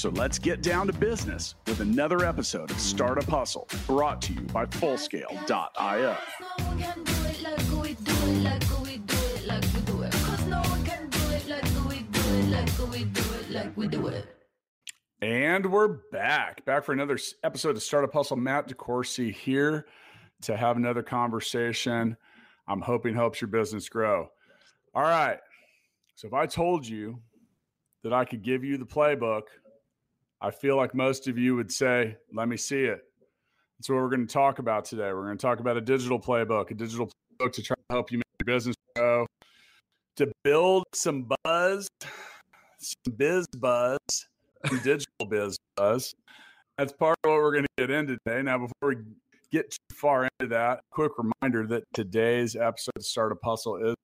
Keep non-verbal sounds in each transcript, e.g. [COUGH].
So let's get down to business with another episode of Startup Hustle brought to you by Fullscale.io. And we're back, back for another episode of Startup Hustle. Matt DeCoursey here to have another conversation. I'm hoping helps your business grow. All right. So if I told you that I could give you the playbook, I feel like most of you would say, let me see it. That's what we're going to talk about today. We're going to talk about a digital playbook, a digital playbook to try to help you make your business grow, to build some buzz, some biz buzz, some digital biz buzz. That's part of what we're going to get into today. Now, before we get too far into that, quick reminder that today's episode of a Hustle is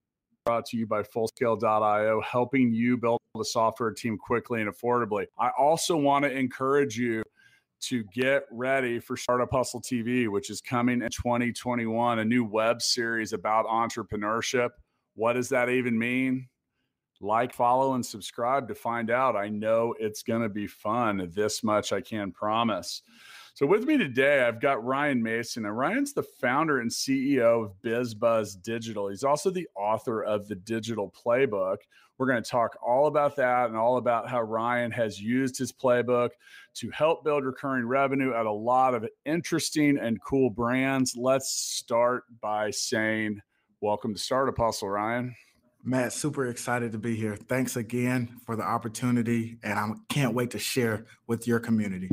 brought to you by Fullscale.io, helping you build a software team quickly and affordably. I also want to encourage you to get ready for Startup Hustle TV, which is coming in 2021, a new web series about entrepreneurship. What does that even mean? Like, follow, and subscribe to find out. I know it's going to be fun. This much I can promise. So with me today, I've got Ryan Mason, and Ryan's the founder and CEO of BizBuzz Digital. He's also the author of the Digital Playbook. We're going to talk all about that and all about how Ryan has used his playbook to help build recurring revenue at a lot of interesting and cool brands. Let's start by saying, Welcome to Startup Hustle, Ryan. Matt, super excited to be here. Thanks again for the opportunity, and I can't wait to share with your community.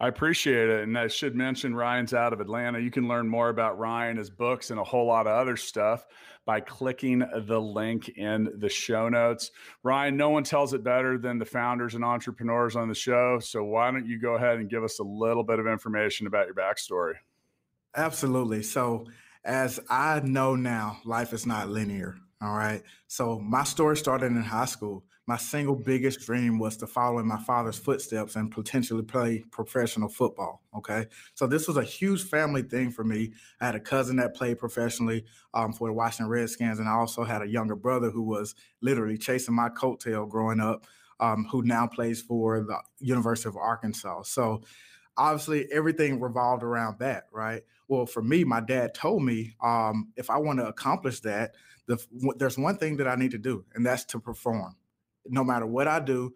I appreciate it. And I should mention Ryan's out of Atlanta. You can learn more about Ryan, his books, and a whole lot of other stuff by clicking the link in the show notes. Ryan, no one tells it better than the founders and entrepreneurs on the show. So why don't you go ahead and give us a little bit of information about your backstory? Absolutely. So, as I know now, life is not linear. All right. So, my story started in high school my single biggest dream was to follow in my father's footsteps and potentially play professional football. Okay. So this was a huge family thing for me. I had a cousin that played professionally um, for the Washington Redskins, and I also had a younger brother who was literally chasing my coattail growing up, um, who now plays for the University of Arkansas. So obviously everything revolved around that, right? Well, for me, my dad told me um, if I want to accomplish that, the, there's one thing that I need to do, and that's to perform no matter what I do,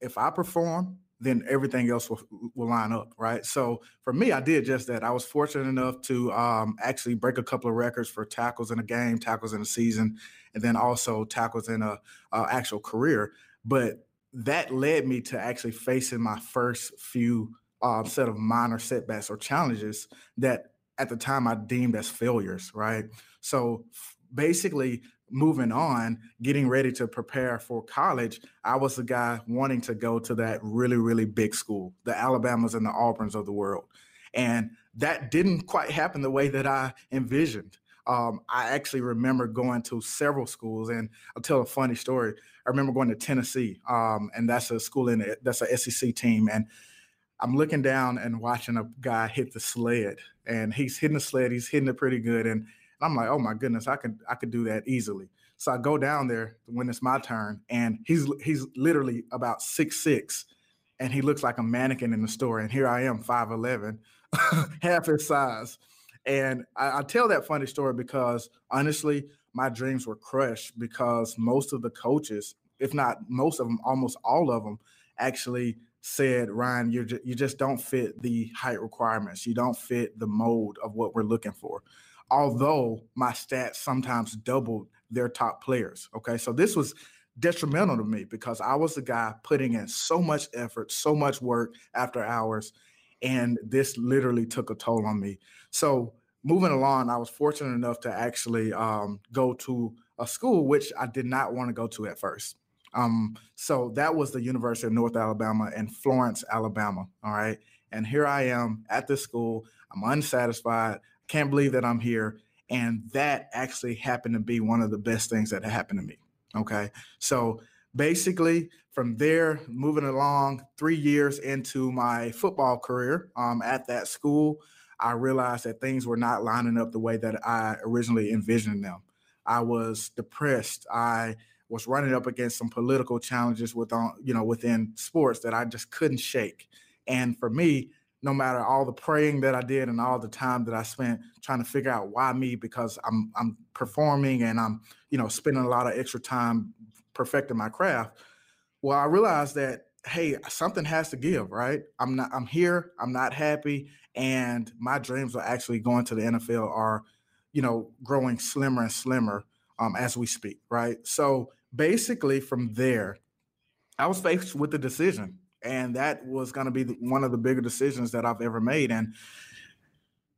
if I perform, then everything else will, will line up, right? So for me, I did just that. I was fortunate enough to um, actually break a couple of records for tackles in a game, tackles in a season, and then also tackles in a, a actual career. But that led me to actually facing my first few uh, set of minor setbacks or challenges that at the time I deemed as failures, right? So basically, moving on, getting ready to prepare for college, I was the guy wanting to go to that really, really big school, the Alabamas and the Auburns of the world. And that didn't quite happen the way that I envisioned. Um, I actually remember going to several schools, and I'll tell a funny story. I remember going to Tennessee, um, and that's a school in that's a SEC team, and I'm looking down and watching a guy hit the sled, and he's hitting the sled. He's hitting it pretty good, and I'm like, oh my goodness, I could I could do that easily. So I go down there when it's my turn, and he's he's literally about six six, and he looks like a mannequin in the store. And here I am, five eleven, [LAUGHS] half his size. And I, I tell that funny story because honestly, my dreams were crushed because most of the coaches, if not most of them, almost all of them, actually said, Ryan, you you just don't fit the height requirements. You don't fit the mold of what we're looking for although my stats sometimes doubled their top players. Okay. So this was detrimental to me because I was the guy putting in so much effort, so much work after hours. And this literally took a toll on me. So moving along, I was fortunate enough to actually um, go to a school which I did not want to go to at first. Um, so that was the University of North Alabama in Florence, Alabama. All right. And here I am at this school. I'm unsatisfied. Can't believe that I'm here. And that actually happened to be one of the best things that happened to me. Okay. So basically, from there, moving along, three years into my football career um, at that school, I realized that things were not lining up the way that I originally envisioned them. I was depressed. I was running up against some political challenges with uh, you know within sports that I just couldn't shake. And for me, no matter all the praying that I did and all the time that I spent trying to figure out why me, because I'm I'm performing and I'm you know spending a lot of extra time perfecting my craft. Well, I realized that hey, something has to give, right? I'm not I'm here, I'm not happy, and my dreams are actually going to the NFL are, you know, growing slimmer and slimmer um, as we speak, right? So basically, from there, I was faced with the decision, and that was going to be the, one of the bigger decisions that I've ever made, and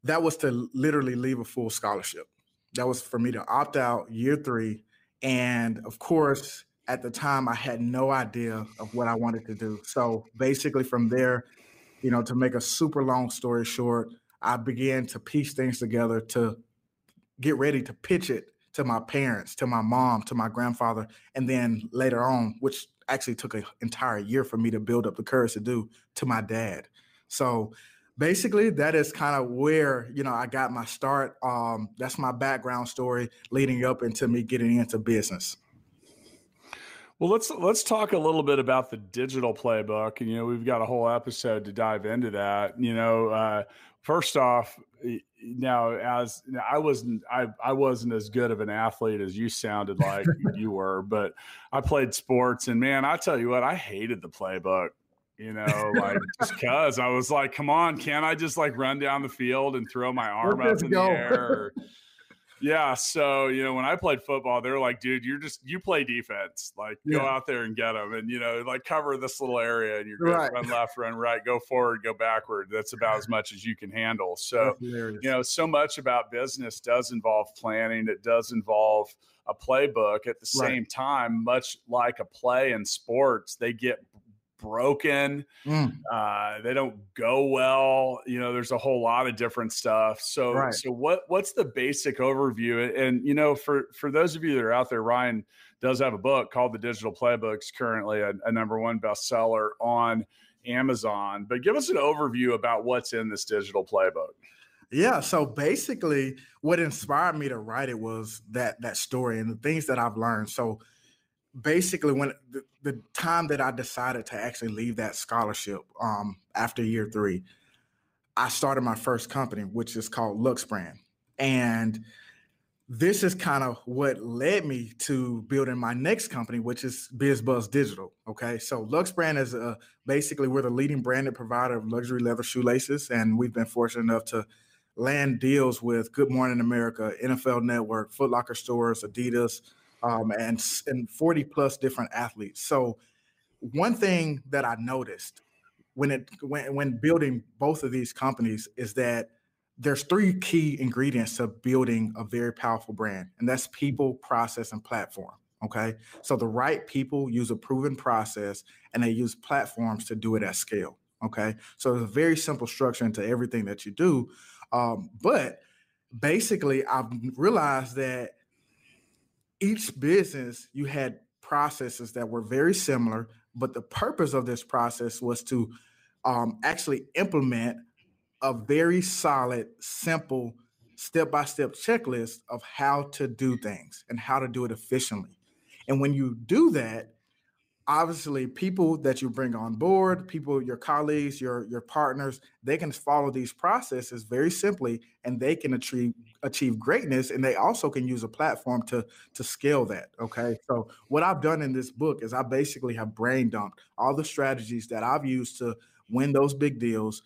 that was to literally leave a full scholarship. That was for me to opt out year three, and of course, at the time, I had no idea of what I wanted to do. So basically, from there, you know, to make a super long story short, I began to piece things together to get ready to pitch it to my parents, to my mom, to my grandfather, and then later on, which actually took an entire year for me to build up the courage to do, to my dad. So basically that is kind of where you know i got my start um, that's my background story leading up into me getting into business well, let's let's talk a little bit about the digital playbook, and you know we've got a whole episode to dive into that. You know, uh, first off, now as I wasn't I I wasn't as good of an athlete as you sounded like [LAUGHS] you were, but I played sports, and man, I tell you what, I hated the playbook. You know, like [LAUGHS] just because I was like, come on, can't I just like run down the field and throw my arm up in go. the air? Yeah. So, you know, when I played football, they're like, dude, you're just, you play defense. Like, yeah. go out there and get them and, you know, like cover this little area and you're going right. run left, run right, go forward, go backward. That's about as much as you can handle. So, you know, so much about business does involve planning, it does involve a playbook. At the right. same time, much like a play in sports, they get broken. Mm. Uh, they don't go well. You know, there's a whole lot of different stuff. So, right. so what what's the basic overview? And you know, for for those of you that are out there, Ryan does have a book called The Digital Playbooks, currently a, a number one bestseller on Amazon. But give us an overview about what's in this digital playbook. Yeah, so basically what inspired me to write it was that that story and the things that I've learned. So basically when the, the, time that I decided to actually leave that scholarship um, after year three, I started my first company, which is called Lux Brand. And this is kind of what led me to building my next company, which is BizBuzz Digital. Okay, so Lux Brand is a, basically we're the leading branded provider of luxury leather shoelaces, and we've been fortunate enough to land deals with Good Morning America, NFL Network, Foot Locker stores, Adidas, um, and and 40 plus different athletes. So one thing that I noticed when it when, when building both of these companies is that there's three key ingredients to building a very powerful brand, and that's people, process, and platform. Okay, so the right people use a proven process, and they use platforms to do it at scale. Okay, so it's a very simple structure into everything that you do, um, but basically, I've realized that each business you had processes that were very similar, but the purpose of this process was to um, actually implement a very solid, simple, step by step checklist of how to do things and how to do it efficiently. And when you do that, obviously people that you bring on board people your colleagues your your partners they can follow these processes very simply and they can achieve achieve greatness and they also can use a platform to to scale that okay? So what i've done in this book is i basically have brain dumped all the strategies that i've used to win those big deals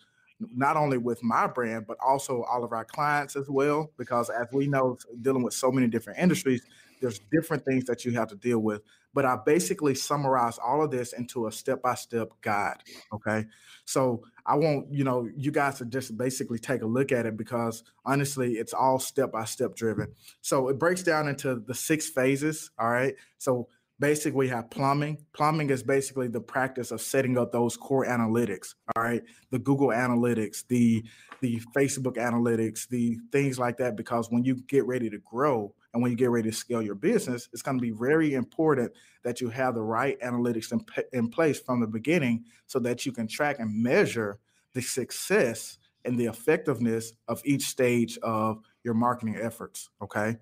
not only with my brand but also all of our clients as well because as we know dealing with so many different industries there's different things that you have to deal with but I basically summarize all of this into a step by step guide. Okay. So I want, you know, you guys to just basically take a look at it because honestly, it's all step by step driven. So it breaks down into the six phases. All right. So basically we have plumbing. Plumbing is basically the practice of setting up those core analytics. All right, the Google Analytics, the the Facebook Analytics, the things like that. Because when you get ready to grow and when you get ready to scale your business, it's going to be very important that you have the right analytics in, in place from the beginning, so that you can track and measure the success and the effectiveness of each stage of your marketing efforts. Okay.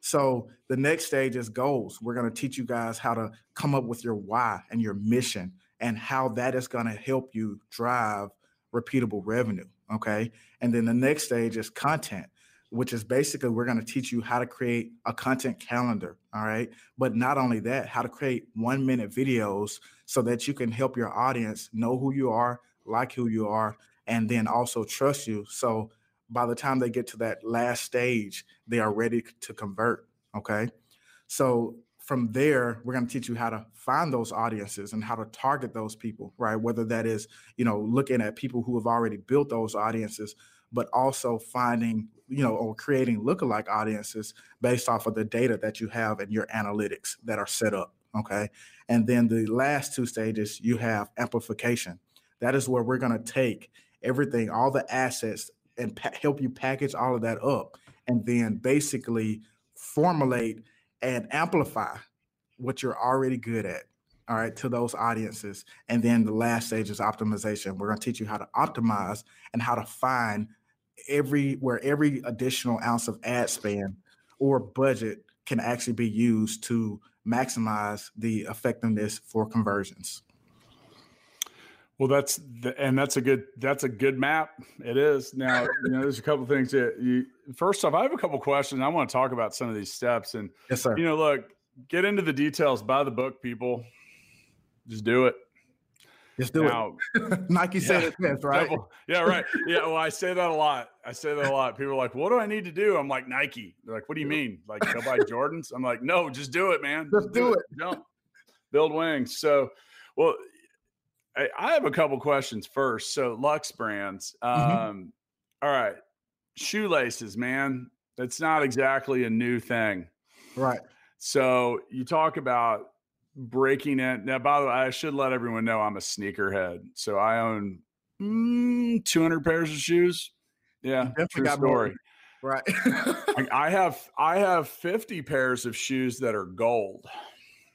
So the next stage is goals. We're going to teach you guys how to come up with your why and your mission and how that is going to help you drive repeatable revenue. Okay. And then the next stage is content, which is basically we're going to teach you how to create a content calendar. All right. But not only that, how to create one minute videos so that you can help your audience know who you are, like who you are, and then also trust you. So by the time they get to that last stage, they are ready to convert. Okay. So from there, we're going to teach you how to find those audiences and how to target those people, right? Whether that is, you know, looking at people who have already built those audiences, but also finding, you know, or creating lookalike audiences based off of the data that you have and your analytics that are set up. Okay. And then the last two stages, you have amplification. That is where we're going to take everything, all the assets, and pa- help you package all of that up, and then basically formulate and amplify what you're already good at. All right, to those audiences. And then the last stage is optimization. We're going to teach you how to optimize and how to find every where every additional ounce of ad spend or budget can actually be used to maximize the effectiveness for conversions. Well, that's the, and that's a good that's a good map. It is now. You know, there's a couple things that you. First off, I have a couple questions. I want to talk about some of these steps, and yes, sir. You know, look, get into the details. Buy the book, people. Just do it. Just do now, it. [LAUGHS] Nike yeah, said it best, right? Yeah, right. Yeah, well, I say that a lot. I say that a lot. People are like, "What do I need to do?" I'm like, "Nike." They're like, "What do you mean? Like go buy Jordans?" I'm like, "No, just do it, man. Just, just do, do it. it. Jump, build wings." So, well, I, I have a couple questions first. So Lux brands. Mm-hmm. Um, mm-hmm. all right. Shoelaces, man. That's not exactly a new thing. Right. So you talk about breaking it. Now, by the way, I should let everyone know I'm a sneakerhead. So I own mm, 200 pairs of shoes. Yeah, true story. More. Right. [LAUGHS] I have I have 50 pairs of shoes that are gold.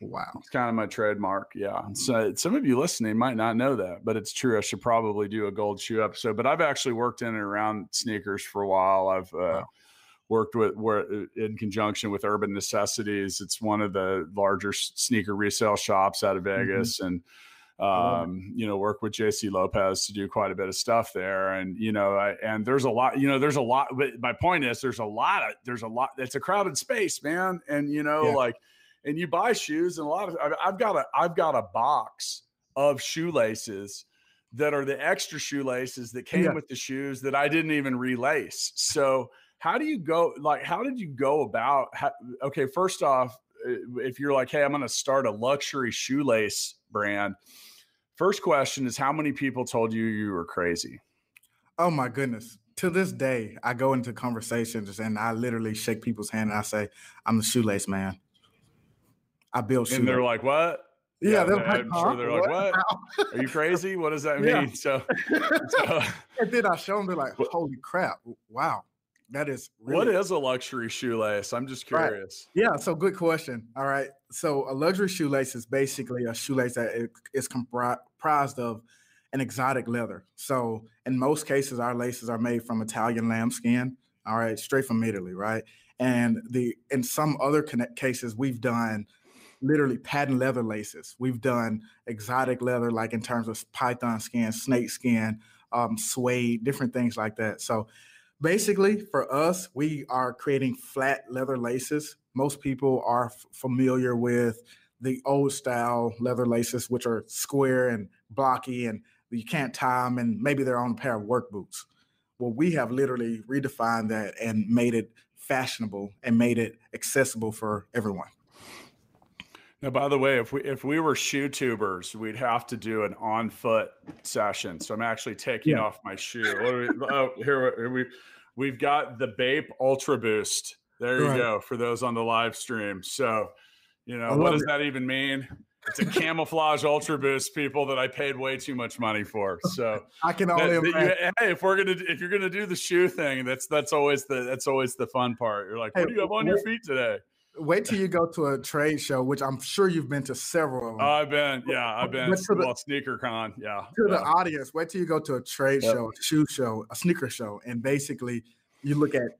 Wow. It's kind of my trademark. Yeah. So some of you listening might not know that, but it's true. I should probably do a gold shoe episode. But I've actually worked in and around sneakers for a while. I've uh, wow. Worked with where uh, in conjunction with Urban Necessities. It's one of the larger sneaker resale shops out of mm-hmm. Vegas. Mm-hmm. And um, you know, work with Jaysse Lopez to do quite a bit of stuff there. And, you know, I, and there's a lot, you know, there's a lot, but my point is there's a lot of, there's a lot, it's a crowded space, man. And, you know, yeah. like, and you buy shoes and a lot of I've got a I've got a box of shoelaces that are the extra shoelaces that came yeah. with the shoes that I didn't even relace. So how do you go like how did you go about how, okay first off uh, if you're like hey I'm going to start a luxury shoelace brand first question is how many people told you you were crazy oh my goodness to this day I go into conversations and I literally shake people's hand and I say I'm the shoelace man I built And they're like, what? Yeah, yeah they're like, I'm huh? sure they're like, what? what? Are you crazy? What does that mean? So, [LAUGHS] so, and then I show them, they're like, holy crap, wow, that is. Really- what is a luxury shoelace? I'm just curious. Right. Yeah, so good question. All right, so a luxury shoelace is basically a shoelace that is comprised of an exotic leather. So in most cases, our laces are made from Italian lambskin. All right, straight from Italy, right? And the in some other cases, we've done literally patent leather laces. We've done exotic leather, like in terms of python skin, snake skin, um, suede, different things like that. So basically, for us, we are creating flat leather laces. Most people are f- familiar with the old style leather laces, which are square and blocky, and you can't tie them, and maybe they're on a pair of work boots. Well, we have literally redefined that and made it fashionable and made it accessible for everyone. Now, by the way, if we if we were shoe tubers, we'd have to do an on foot session. So I'm actually taking yeah. off my shoe. oh, here we we've got the Bape Ultra Boost. There you right. go for those on the live stream. So You know, what does it. that even mean? It's a camouflage ultra boost, people that I paid way too much money for. So I can only that, that you, hey, if we're gonna if you're gonna do the shoe thing, that's that's always the that's always the fun part. You're like, hey, what do you have on your feet today? Wait till you go to a trade show, which I'm sure you've been to several of them. I've been, yeah, I've been. To well, sneaker con, yeah. To yeah. the audience, wait till you go to a trade yep. show, a shoe show, a sneaker show, and basically you look at,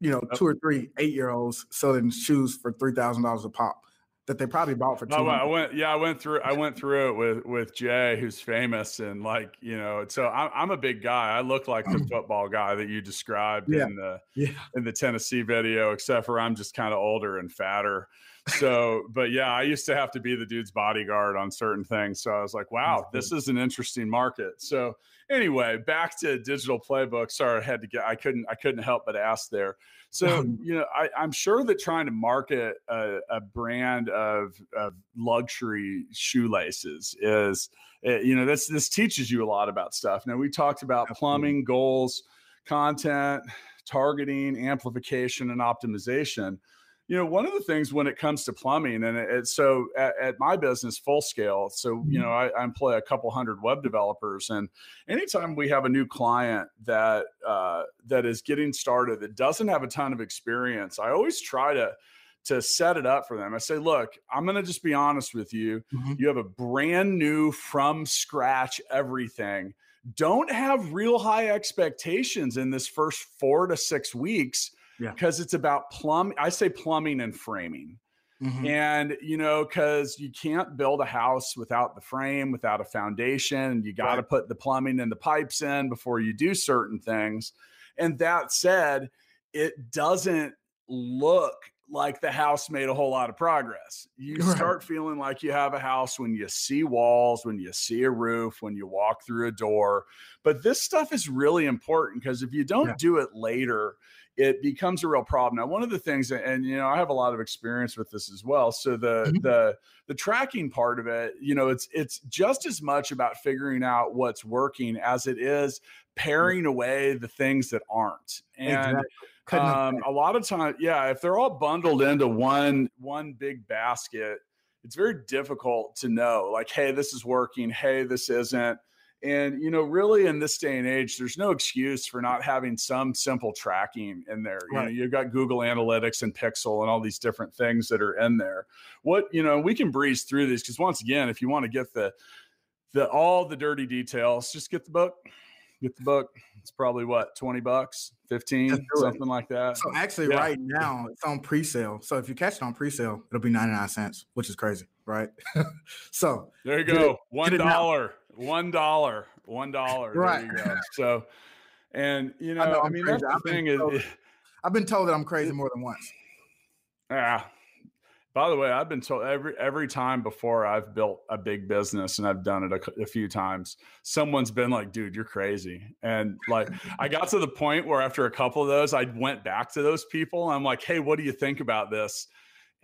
you know, yep. two or three eight year olds selling shoes for three thousand dollars a pop that they probably bought for two. Oh, I went, yeah, I went through, I went through it with with Jay, who's famous, and like you know, so I'm, I'm a big guy. I look like the [CLEARS THROAT] football guy that you described yeah. in the yeah. in the Tennessee video, except for I'm just kind of older and fatter. So, but yeah, I used to have to be the dude's bodyguard on certain things. So I was like, wow, this is an interesting market. So anyway, back to digital playbook. Sorry, I had to get, I couldn't, I couldn't help but ask there. So, [LAUGHS] you know, I, am sure that trying to market a, a brand of, of, luxury shoelaces is, eh, you know, this, this teaches you a lot about stuff. Now we talked about plumbing goals, content, targeting, amplification, and optimization you know one of the things when it comes to plumbing and it's so at, at, my business full scale so you mm-hmm. know I, I, employ a couple hundred web developers and anytime we have a new client that uh, that is getting started that doesn't have a ton of experience i always try to to set it up for them i say look i'm going to just be honest with you mm-hmm. you have a brand new from scratch everything don't have real high expectations in this first four to six weeks because yeah. it's about plumb. I say plumbing and framing. Mm-hmm. And, you know, because you can't build a house without the frame, without a foundation. You got to right. put the plumbing and the pipes in before you do certain things. And that said, it doesn't look like the house made a whole lot of progress. You right. start feeling like you have a house when you see walls, when you see a roof, when you walk through a door. But this stuff is really important because if you don't yeah. do it later, it becomes a real problem. Now, one of the things, and you know, I have a lot of experience with this as well. So the mm-hmm. the the tracking part of it, you know, it's it's just as much about figuring out what's working as it is paring away the things that aren't. And exactly. um, a lot of time, yeah, if they're all bundled into one one big basket, it's very difficult to know, like, hey, this is working. Hey, this isn't and, you know, really in this day and age, there's no excuse for not having some simple tracking in there. You right. know, you've got Google Analytics and Pixel and all these different things that are in there. What, you know, we can breeze through these because once again, if you want to get the, the all the dirty details, just get the book. Get the book. It's probably what, 20 bucks, 15, something like that. So actually yeah. right now it's on pre-sale. So if you catch it on pre-sale, it'll be 99 cents, which is crazy, right? [LAUGHS] so there you go. One dollar one dollar, one dollar. Right. There you go. So, and you know, I, know, I mean, that's the I've thing is, told, I've been told that I'm crazy more than once. Yeah. By the way, I've been told every every time before I've built a big business and I've done it a, a few times, someone's been like, "Dude, you're crazy." And like, I got to the point where after a couple of those, I went back to those people. I'm like, "Hey, what do you think about this?"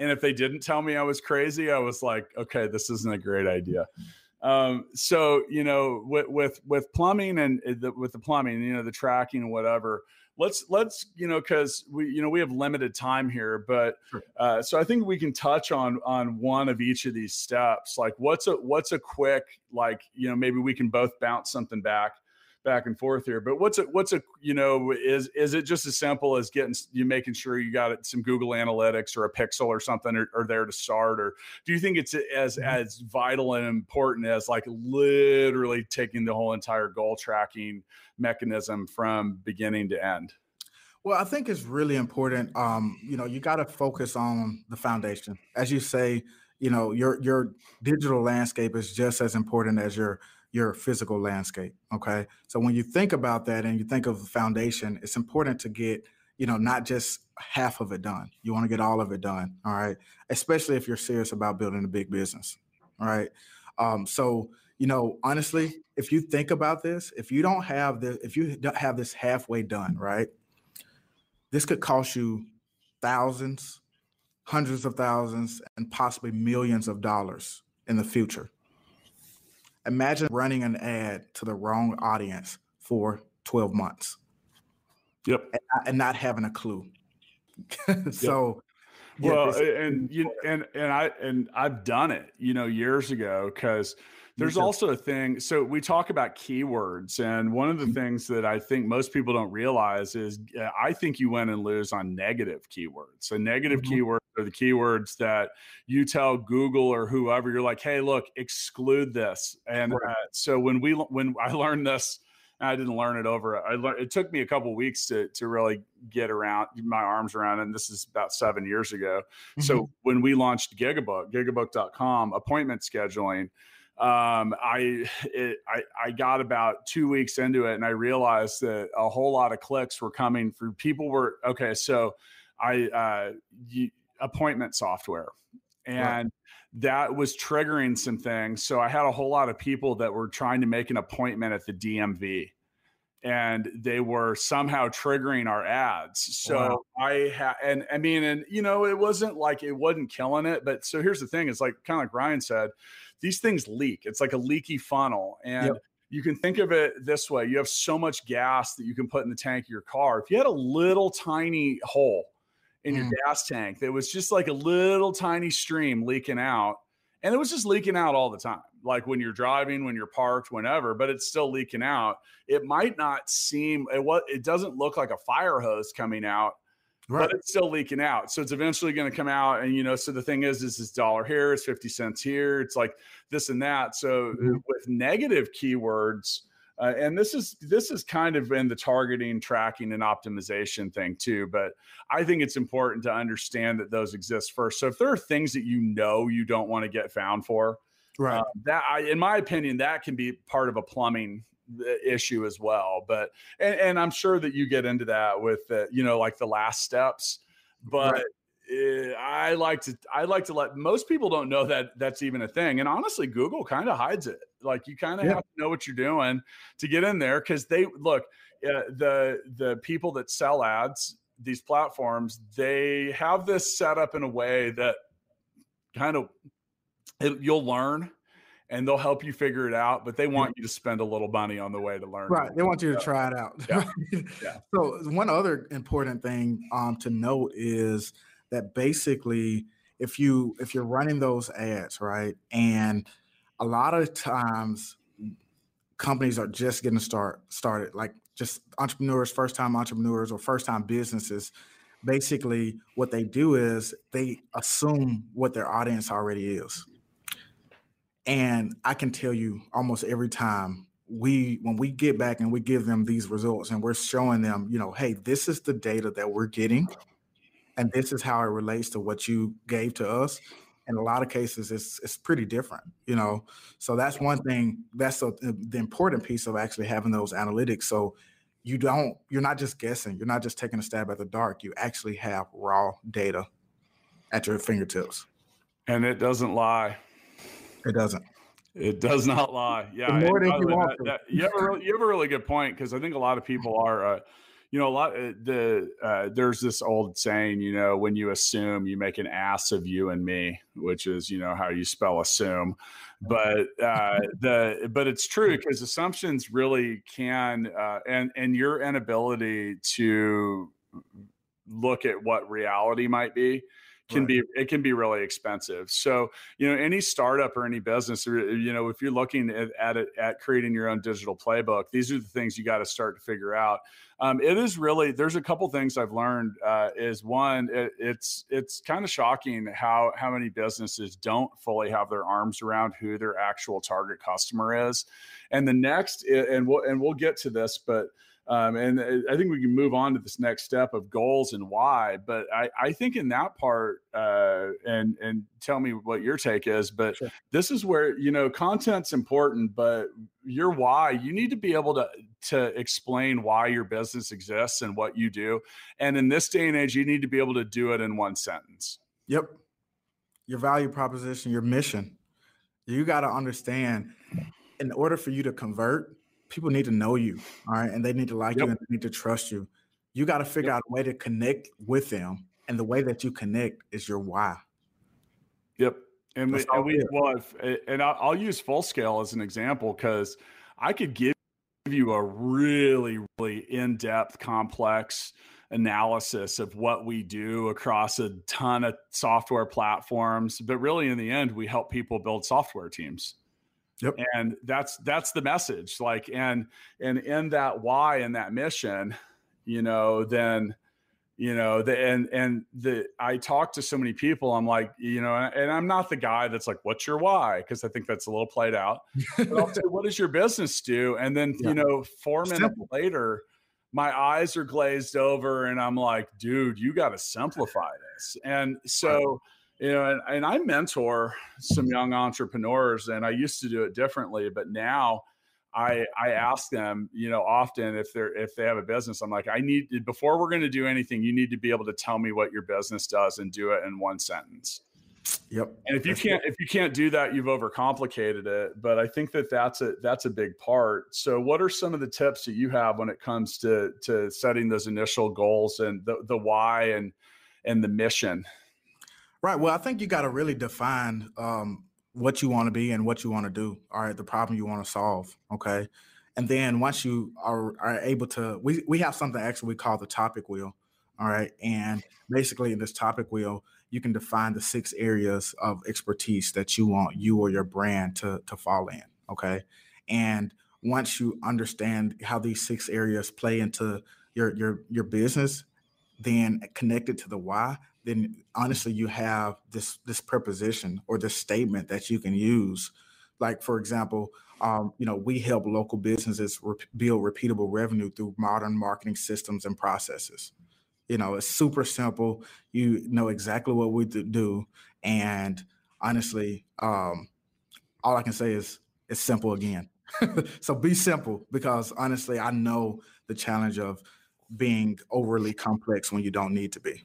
And if they didn't tell me I was crazy, I was like, "Okay, this isn't a great idea." Um, so you know, with with with plumbing and uh, the, with the plumbing, you know, the tracking and whatever. Let's let's you know because we you know we have limited time here, but uh, so I think we can touch on on one of each of these steps. Like what's a what's a quick like you know maybe we can both bounce something back back and forth here. But what's it? What's a you know is is it just as simple as getting you making sure you got some Google Analytics or a Pixel or something or, or there to start, or do you think it's as mm-hmm. as vital and important as like literally taking the whole entire goal tracking mechanism from beginning to end? Well, I think it's really important. Um, you know, you got to focus on the foundation, as you say. You know, your your digital landscape is just as important as your your physical landscape. Okay. So when you think about that and you think of the foundation, it's important to get, you know, not just half of it done. You want to get all of it done. All right. Especially if you're serious about building a big business. All right. Um, so, you know, honestly, if you think about this, if you don't have this, if you don't have this halfway done, right, this could cost you thousands, hundreds of thousands, and possibly millions of dollars in the future. Imagine running an ad to the wrong audience for 12 months. Yep. And, and not having a clue. [LAUGHS] so, well, and you and and I and I've done it, you know, years ago because there's also a thing. So we talk about keywords, and one of the mm-hmm. things that I think most people don't realize is uh, I think you win and lose on negative keywords. So negative mm-hmm. keywords are the keywords that you tell Google or whoever you're like, hey, look, exclude this. And right. uh, so when we when I [LAUGHS] learned this I didn't learn it over. I learned, it took me a couple weeks to to really get around my arms around, it. and this is about seven years ago. Mm-hmm. So when we launched Gigabook, Gigabook.com, appointment scheduling, um, I, it, I I got about two weeks into it, and I realized that a whole lot of clicks were coming through. People were okay. So I uh, you, appointment software, and right that was triggering some things. So I had a whole lot of people that were trying to make an appointment at the DMV and they were somehow triggering our ads. So wow. I had, and I mean, and you know, it wasn't like it wasn't killing it, but so here's the thing: it's like kind of like Ryan said, these things leak. It's like a leaky funnel, and yep. you can think of it this way: you have so much gas that you can put in the tank of your car. If you had a little tiny hole in your mm. gas tank that was just like a little tiny stream leaking out. And it was just leaking out all the time, like when you're driving, when you're parked, whenever, but it's still leaking out. It might not seem it what it doesn't look like a fire hose coming out, right. but it's still leaking out. So it's eventually going to come out. And you know, so the thing is, is this dollar here, it's 50 cents here, it's like this and that. So mm-hmm. with negative keywords, uh, and this is this is kind of in the targeting, tracking, and optimization thing too. But I think it's important to understand that those exist first. So if there are things that you know you don't want to get found for, right? Uh, that I, in my opinion, that can be part of a plumbing uh, issue as well. But and, and I'm sure that you get into that with uh, you know like the last steps, but. Right. I like to I like to let most people don't know that that's even a thing. And honestly, Google kind of hides it. Like you kind of yeah. have to know what you're doing to get in there because they look uh, the the people that sell ads these platforms they have this set up in a way that kind of it, you'll learn and they'll help you figure it out but they want you to spend a little money on the way to learn right they want you to try it out yeah. [LAUGHS] yeah. so one other important thing um, to note is that basically if you if you're running those ads right and a lot of times companies are just getting start started like just entrepreneurs first time entrepreneurs or first time businesses basically what they do is they assume what their audience already is. And i can tell you almost every time we when we get back and we give them these results and we're showing them you know hey this is the data that we're getting and this is how it relates to what you gave to us in a lot of cases it's it's pretty different you know? So that's one thing that's a, the important piece of actually having those analytics. So you don't you're not just guessing you're not just taking a stab at the dark you actually have raw data at your fingertips. And it doesn't lie. It doesn't. It does not lie. Yeah you, that, that, you, have a, you have a really good point because i think a lot of people are uh, you know a lot uh, the uh, there's this old saying you know when you assume you make an ass of you and me which is you know how you spell assume. But uh, the but it's true because assumptions really can uh, and and your inability to look at what reality might be can right. be it can be really expensive. So you know any startup or any business, you know if you're looking at at, it, at creating your own digital playbook, these are the things you got to start to figure out. Um, it is really there's a couple things I've learned. Uh, is one it, it's it's kind of shocking how how many businesses don't fully have their arms around who their actual target customer is, and the next and we'll and we'll get to this, but um, and uh, I think we can move on to this next step of goals and why. But I, I think in that part, uh, and and tell me what your take is. But sure. this is where you know content's important, but your why you need to be able to to explain why your business exists and what you do. And in this day and age, you need to be able to do it in one sentence. Yep, your value proposition, your mission. You got to understand in order for you to convert people need to know you, all right, and they need to like yep. you and they need to trust you. You got to figure yep. out a way to connect with them, and the way that you connect is your why. Yep, and we, and we well, if, and I'll use full scale as an example because I could give you a really really in depth, complex analysis of what we do across a ton of software platforms but really in the end we help people build software teams Yep. and that's that's the message like and and in that why and that mission you know then you know the and and the i talk to so many people i'm like you know and i'm not the guy that's like what's your why? Because i think that's a little played out. [LAUGHS] But I'll say, what does your business do? And then Yeah. you know four minutes later my eyes are glazed over and i'm like dude you got to simplify this. And so you know and, and i mentor some young entrepreneurs and i used to do it differently but now I I ask them, you know, often if they're if they have a business, I'm like, I need before we're going to do anything, you need to be able to tell me what your business does and do it in one sentence. Yep. And if you can't if you can't do that, you've overcomplicated it. But I think that that's a that's a big part. So, what are some of the tips that you have when it comes to to setting those initial goals and the the why and and the mission? Right. Well, I think you got to really define um, what you want to be and what you want to do. All right, the problem you want to solve. Okay, and then once you are are able to, we we have something actually we call the topic wheel. All right, and basically in this topic wheel, you can define the six areas of expertise that you want you or your brand to to fall in. Okay, and once you understand how these six areas play into your your your business, then connected to the why, then honestly you have this this preposition or this statement that you can use. Like for example um, you know we help local businesses re- build repeatable revenue through modern marketing systems and processes. You know it's super simple. You know exactly what we do- and honestly um, all i can say is it's simple again. [LAUGHS] So be simple because honestly i know the challenge of being overly complex when you don't need to be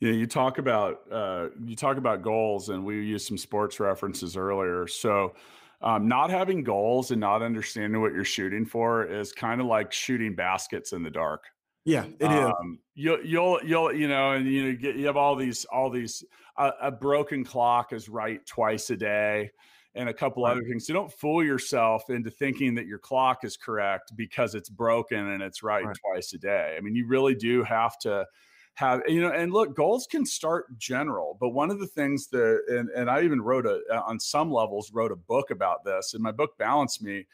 you know, you talk about uh, you talk about goals, and we used some sports references earlier. So, um, not having goals and not understanding what you're shooting for is kind of like shooting baskets in the dark. yeah it is um, You'll you'll you'll you know, and you know, get, you have all these all these. Uh, a broken clock is right twice a day. And a couple Right. other things. So don't fool yourself into thinking that your clock is correct because it's broken and it's right, Right. twice a day. I mean, you really do have to have you know and look goals can start general but one of the things that and, and i even wrote a uh, on some levels wrote a book about this in my book balance me.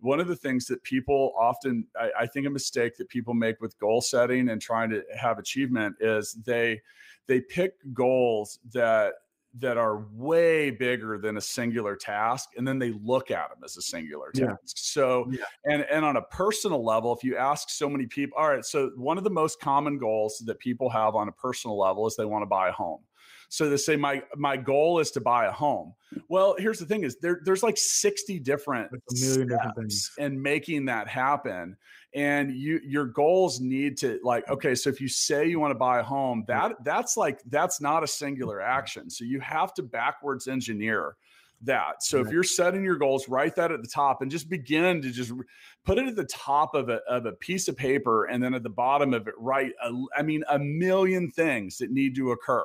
One of the things that people often I, I think a mistake that people make with goal setting and trying to have achievement is they they pick goals that that are way bigger than a singular task and then they look at them as a singular Yeah. task so Yeah. and and on a personal level if you ask so many people all right so one of the most common goals that people have on a personal level is they want to buy a home so they say my my goal is to buy a home well here's the thing is there there's like 60 different million different things. in making that happen and you your goals need to like okay so if you say you want to buy a home that that's like that's not a singular action. So you have to backwards engineer that. So if you're setting your goals write that at the top and just begin to just put it at the top of a, of a piece of paper and then at the bottom of it write a, i mean a million things that need to occur.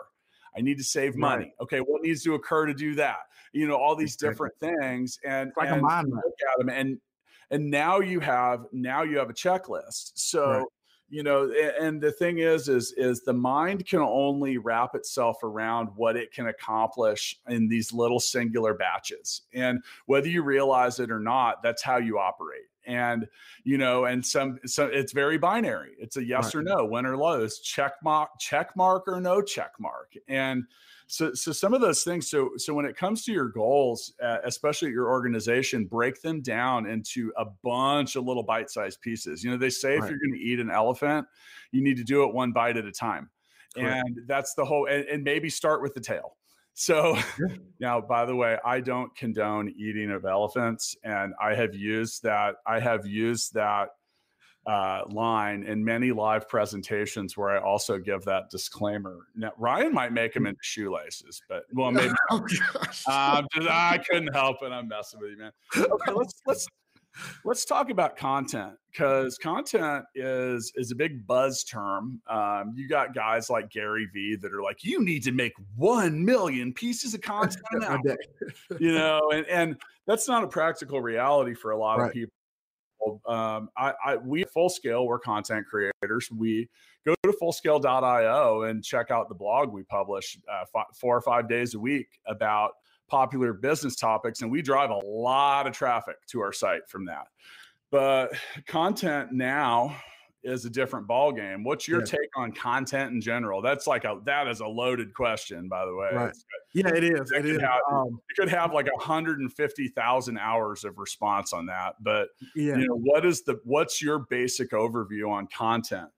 I need to save Right. money. Okay what needs to occur to do that? You know all these different things and It's like a and mind map. look at them and and now you have now you have a checklist. So Right. you know and the thing is is is the mind can only wrap itself around what it can accomplish in these little singular batches. And whether you realize it or not that's how you operate. And you know and some so it's very binary. It's a yes Right. or no win or lose check mark check mark or no check mark. And so so some of those things so so when it comes to your goals uh, especially at your organization break them down into a bunch of little bite-sized pieces. You know they say if you're going to eat an elephant you need to do it one bite at a time. Correct. and that's the whole and, and maybe start with the tail. So [LAUGHS] now by the way i don't condone eating of elephants and i have used that i have used that uh, line in many live presentations where I also give that disclaimer. Now, Ryan might make them into shoelaces, but well, maybe [LAUGHS] oh I couldn't help it. I'm messing with you, man. Okay, let's let's let's talk about content because content is is a big buzz term. Um, you got guys like Gary Vee that are like, you need to make one million pieces of [LAUGHS] content A hour day. you know, and and that's not a practical reality for a lot of people. Um, I, I we full scale we're content creators. We go to fullscale.io and check out the blog we publish uh, four or five days a week about popular business topics and we drive a lot of traffic to our site from that. But content now is a different ball game. What's your yeah. take on content in general? That's like a that is a loaded question, by the way. Right. yeah, it is. It, it is. Have, um, you could have like 150,000 hours of response on that. But yeah. you know, what is the what's your basic overview on content?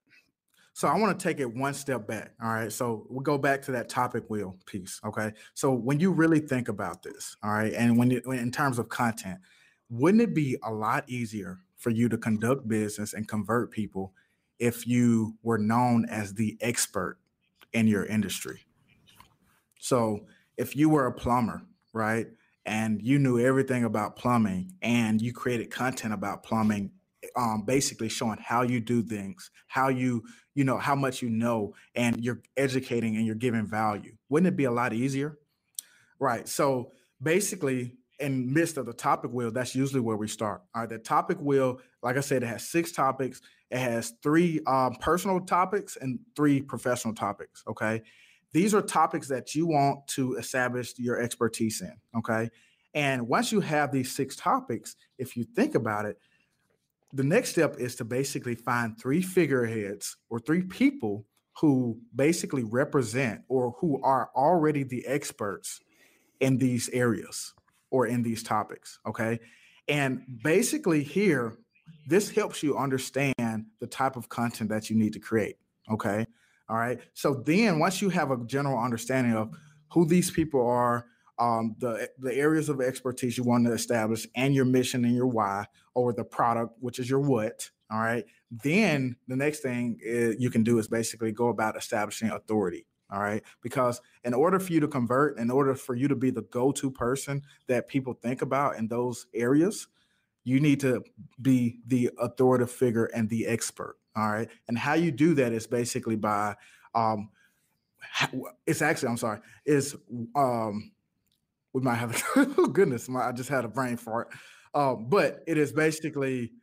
So I want to take it one step back. All right. So we'll go back to that topic wheel piece. Okay. So when you really think about this, all right, and when you in terms of content, wouldn't it be a lot easier for you to conduct business and convert people if you were known as the expert in your industry. So if you were a plumber, right, and you knew everything about plumbing and you created content about plumbing, um, basically showing how you do things, how you, you know, how much you know, and you're educating and you're giving value, wouldn't it be a lot easier? Right. So basically, in midst of the topic wheel, that's usually where we start. All right, the topic wheel, like I said, it has six topics. It has three um, personal topics and three professional topics. Okay, these are topics that you want to establish your expertise in. Okay, and once you have these six topics, if you think about it, the next step is to basically find three figureheads or three people who basically represent or who are already the experts in these areas or in these topics. Okay. And basically, here, this helps you understand the type of content that you need to create. Okay. All right. So then, once you have a general understanding of who these people are, um, the the areas of expertise you want to establish, and your mission and your why, or the product, which is your what. All right. Then the next thing is, you can do is basically go about establishing authority. All right. Because in order for you to convert, in order for you to be the go to person that people think about in those areas, you need to be the authoritative figure and the expert. All right. And how you do that is basically by, um, it's actually, I'm sorry, is, um, we might have, [LAUGHS] oh goodness, my, I just had a brain fart. Um, but it is basically,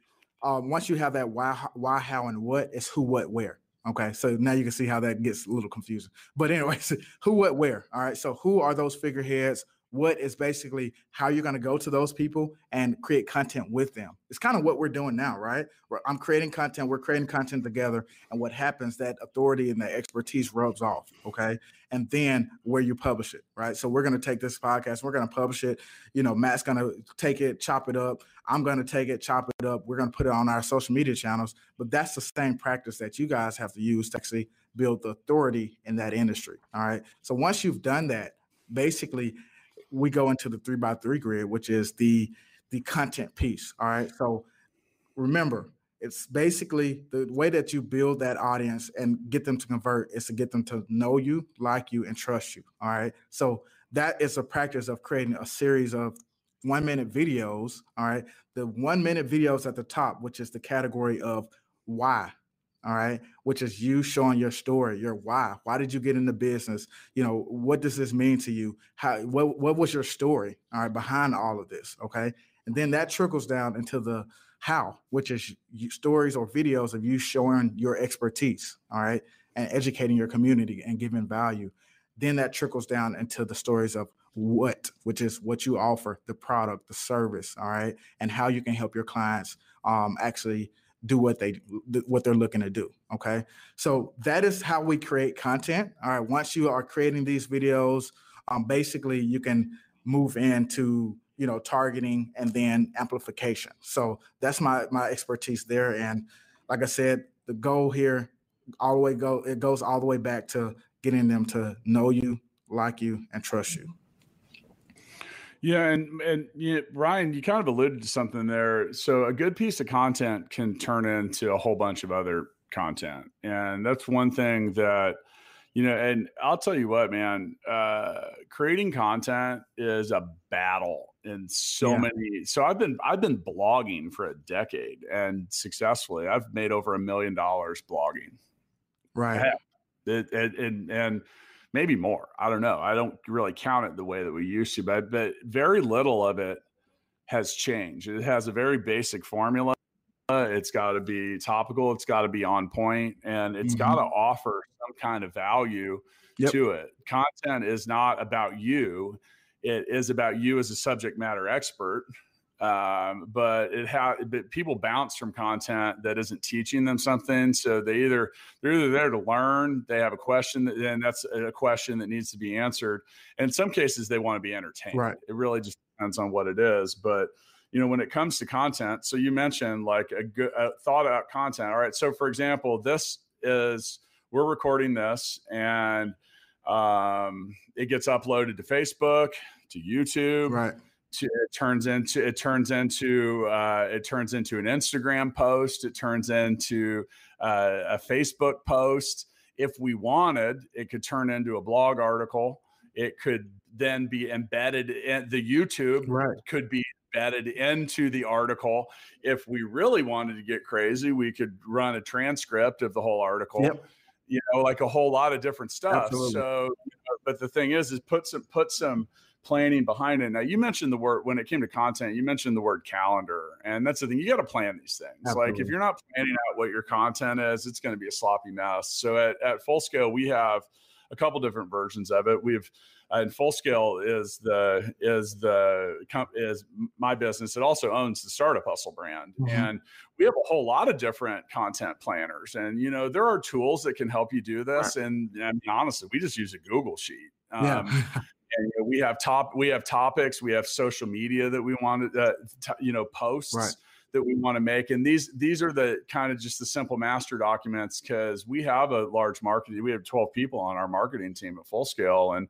um, once you have that why, why, how, and what, it's who, what, where. Okay, so now you can see how that gets a little confusing. But anyways, [LAUGHS] who, what, where? All right, so who are those figureheads? What is basically how you're going to go to those people and create content with them. It's kind of what we're doing now, right? I'm creating content, we're creating content together, and what happens that authority and the expertise rubs off, okay? And then where you publish it, right? So we're going to take this podcast, we're going to publish it. You know, Matt's going to take it, chop it up. I'm going to take it, chop it up. We're going to put it on our social media channels, but that's the same practice that you guys have to use to actually build the authority in that industry, all right? So once you've done that, basically we go into the three by three grid, which is the the content piece. All right. So remember, it's basically the way that you build that audience and get them to convert is to get them to know you, like you, and trust you. All right. So that is a practice of creating a series of one minute videos. All right. The one minute videos at the top, which is the category of why all right which is you showing your story your why. Why did you get into business? You know what does this mean to you? How what, what was your story all right behind all of this okay? And then that trickles down into the how which is stories or videos of you showing your expertise all right and educating your community and giving value. Then that trickles down into the stories of what which is what you offer the product the service all right and how you can help your clients um, actually do what they what they're looking to do okay? So that is how we create content all right? Once you are creating these videos um, basically you can move into you know targeting and then amplification. So that's my my expertise there and like i said the goal here all the way go it goes all the way back to getting them to know you like you and trust you yeah, and and you Ryan, you kind of alluded to something there. So a good piece of content can turn into a whole bunch of other content, and that's one thing that you know. And I'll tell you what, man, uh, creating content is a battle in so yeah. many. So I've been I've been blogging for a decade and successfully. I've made over a million dollars blogging. Right. It, and and maybe more. I don't know. I don't really count it the way that we used to, but but very little of it has changed. It has a very basic formula. it's got to be topical, it's got to be on point, and it's mm-hmm. got to offer some kind of value yep. to it. Content is not about you; it is about you as a subject matter expert. Um, but it has but people bounce from content that isn't teaching them something. So they either they're either there to learn, they have a question, that, and that's a question that needs to be answered. And in some cases, they want to be entertained. Right. It really just depends on what it is, but you know when it comes to content so you mentioned like a good a thought out content all right so for example this is we're recording this and um, it gets uploaded to facebook to youtube right to, it turns into it turns into uh, it turns into an Instagram post. It turns into uh, a Facebook post. If we wanted, it could turn into a blog article. It could then be embedded in the YouTube. Right. Could be embedded into the article. If we really wanted to get crazy, we could run a transcript of the whole article. Yep. You know, like a whole lot of different stuff. Absolutely. So, but the thing is, is put some put some planning behind it. Now, you mentioned the word when it came to content, you mentioned the word calendar, and that's the thing. You got to plan these things. Absolutely. Like if you're not planning out what your content is, it's going to be a sloppy mess. So at, at full scale, we have a couple different versions of it. We've uh, and full scale is the is the is my business. It also owns the startup hustle brand, mm-hmm. and we have a whole lot of different content planners. And you know there are tools that can help you do this. Right. And I mean, honestly, we just use a Google sheet. Um, yeah. And you know, we have top we have topics we have social media that we want to uh, t- you know posts right. That we want to make and these these are the kind of just the simple master documents because we have a large marketing we have 12 people on our marketing team at full scale and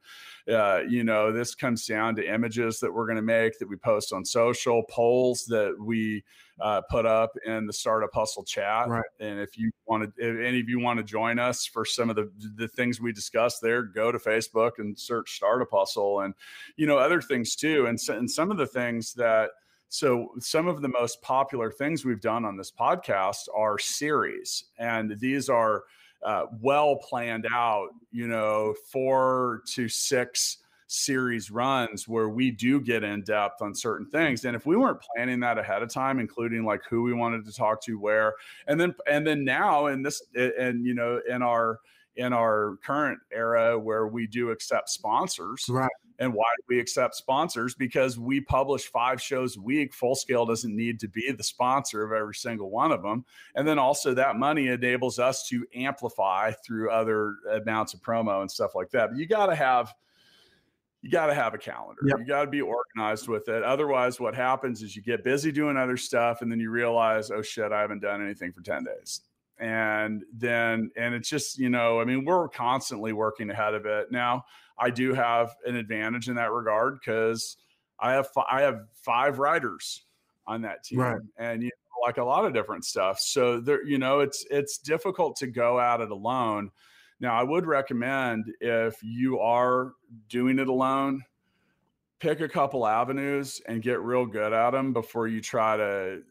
uh, you know this comes down to images that we're going to make that we post on social polls that we uh, put up in the startup hustle chat. Right. And if you want to, if any of you want to join us for some of the the things we discussed there, go to Facebook and search startup hustle, and you know other things too. And so, and some of the things that. So, some of the most popular things we've done on this podcast are series, and these are uh, well planned out, you know, four to six series runs where we do get in depth on certain things. And if we weren't planning that ahead of time including like who we wanted to talk to where and then and then now in this and you know in our in our current era where we do accept sponsors right and why do we accept sponsors because we publish five shows a week full scale doesn't need to be the sponsor of every single one of them and then also that money enables us to amplify through other amounts of promo and stuff like that but you got to have you got to have a calendar. Yep. You got to be organized with it. Otherwise, what happens is you get busy doing other stuff and then you realize, oh shit, I haven't done anything for 10 days. And then, and it's just, you know, I mean, we're constantly working ahead of it. Now, I do have an advantage in that regard because I have, I have five writers on that team. Right. And, you know, like a lot of different stuff. So there, you know, it's, it's difficult to go at it alone now, I would recommend if you are doing it alone, pick a couple avenues and get real good at them before you try to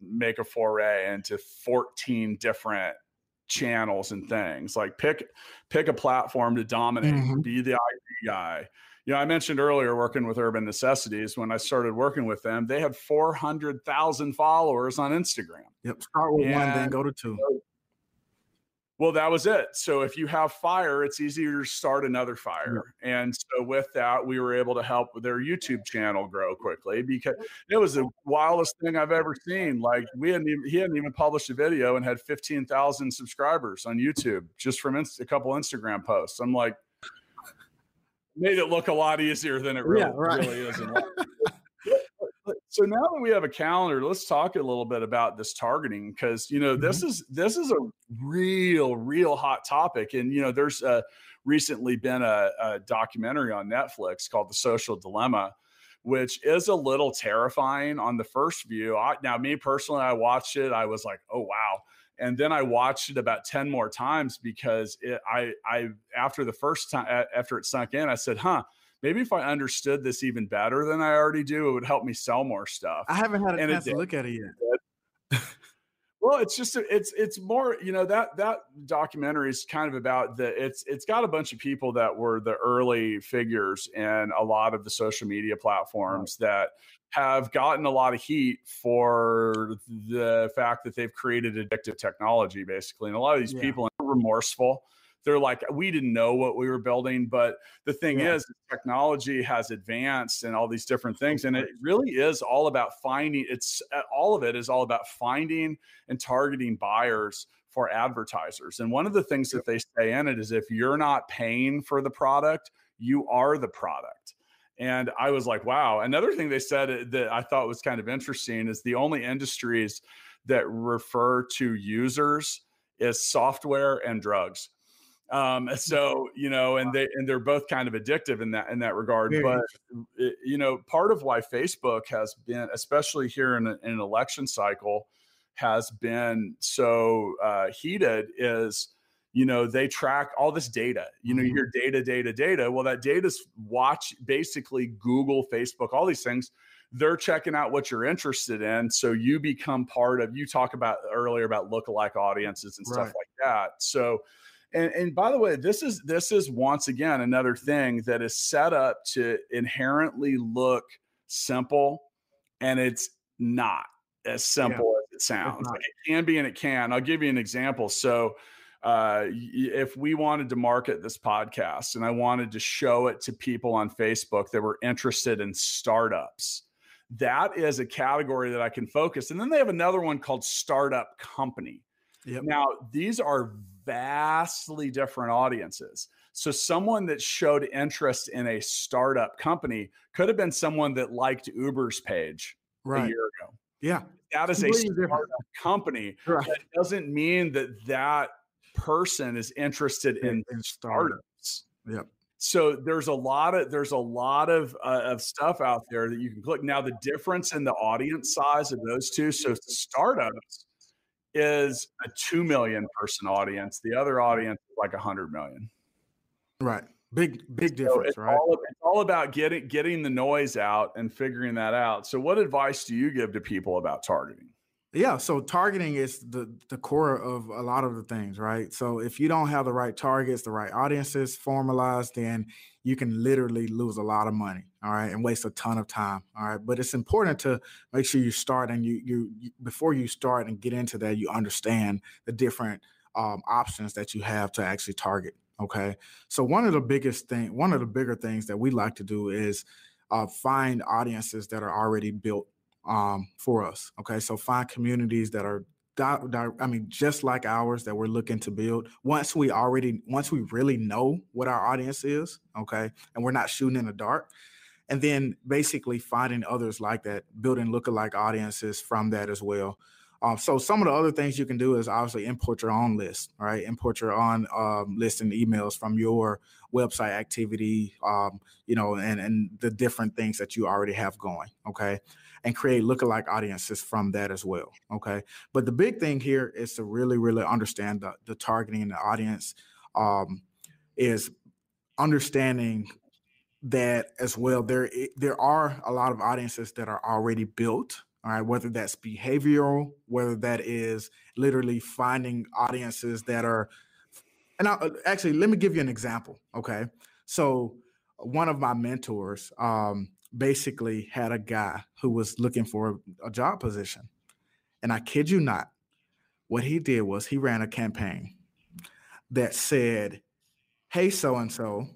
make a foray into 14 different channels and things. Like pick pick a platform to dominate, mm-hmm. be the IT guy. You know, I mentioned earlier working with Urban Necessities. When I started working with them, they had 400,000 followers on Instagram. Yep. Start with and, one, then go to two. Well, that was it. So if you have fire, it's easier to start another fire. Yeah. And so with that, we were able to help their YouTube channel grow quickly because it was the wildest thing I've ever seen. Like we hadn't even, he hadn't even published a video and had 15,000 subscribers on YouTube just from inst- a couple Instagram posts. I'm like, made it look a lot easier than it really, yeah, right. really is. [LAUGHS] so now that we have a calendar, let's talk a little bit about this targeting because you know mm-hmm. this is this is a real real hot topic, and you know there's uh, recently been a, a documentary on Netflix called The Social Dilemma, which is a little terrifying on the first view. I, now, me personally, I watched it, I was like, oh wow. And then I watched it about 10 more times because it, I, I, after the first time, after it sunk in, I said, huh, maybe if I understood this even better than I already do, it would help me sell more stuff. I haven't had a and chance to look at it yet. [LAUGHS] Well, it's just it's it's more you know that that documentary is kind of about the it's it's got a bunch of people that were the early figures in a lot of the social media platforms right. that have gotten a lot of heat for the fact that they've created addictive technology basically and a lot of these yeah. people are remorseful they're like we didn't know what we were building but the thing yeah. is technology has advanced and all these different things and it really is all about finding it's uh, all of it is all about finding and targeting buyers for advertisers and one of the things that they say in it is if you're not paying for the product you are the product and I was like, wow. Another thing they said uh, that I thought was kind of interesting is the only industries that refer to users is software and drugs. Um, [LAUGHS] so you know, and they and they're both kind of addictive in that in that regard. but it, you know, part of why Facebook has been, especially here in, a, in an election cycle, has been so uh, heated is you know they track all this data you know your mm-hmm. data data data well that data's watch basically google facebook all these things they're checking out what you're interested in so you become part of you talk about earlier about lookalike audiences and stuff like that so and and by the way, this is this is once again another thing that is set up to inherently look simple, and it's not as simple yeah, as it sounds. Like it can be and it can. I'll give you an example. So uh, if we wanted to market this podcast and I wanted to show it to people on Facebook that were interested in startups, that is a category that I can focus. And then they have another one called startup company. Yep. Now, these are vastly different audiences. So, someone that showed interest in a startup company could have been someone that liked Uber's page right. a year ago. Yeah. That is a startup company. Right. That doesn't mean that that person is interested in, in startups. Yep. So there's a lot of there's a lot of uh, of stuff out there that you can click. Now the difference in the audience size of those two. So startups is a 2 million person audience. The other audience is like 100 million. Right. Big, big difference, so it's right? All, it's all about getting getting the noise out and figuring that out. So, what advice do you give to people about targeting? Yeah, so targeting is the the core of a lot of the things, right? So if you don't have the right targets, the right audiences formalized, then you can literally lose a lot of money, all right, and waste a ton of time, all right. But it's important to make sure you start and you you, you before you start and get into that, you understand the different um, options that you have to actually target. Okay, so one of the biggest thing, one of the bigger things that we like to do is uh, find audiences that are already built um, for us. Okay, so find communities that are I mean, just like ours that we're looking to build. Once we already, once we really know what our audience is, okay, and we're not shooting in the dark, and then basically finding others like that, building lookalike audiences from that as well. Um, so some of the other things you can do is obviously import your own list, right? Import your own um, list and emails from your website activity, um, you know, and and the different things that you already have going. Okay, and create lookalike audiences from that as well. Okay. But the big thing here is to really, really understand the, the targeting and the audience um, is understanding that as well. There, there are a lot of audiences that are already built. All right, whether that's behavioral, whether that is literally finding audiences that are, and I, actually, let me give you an example. Okay, so one of my mentors, um, basically had a guy who was looking for a job position. And I kid you not, what he did was he ran a campaign that said, Hey, so and so,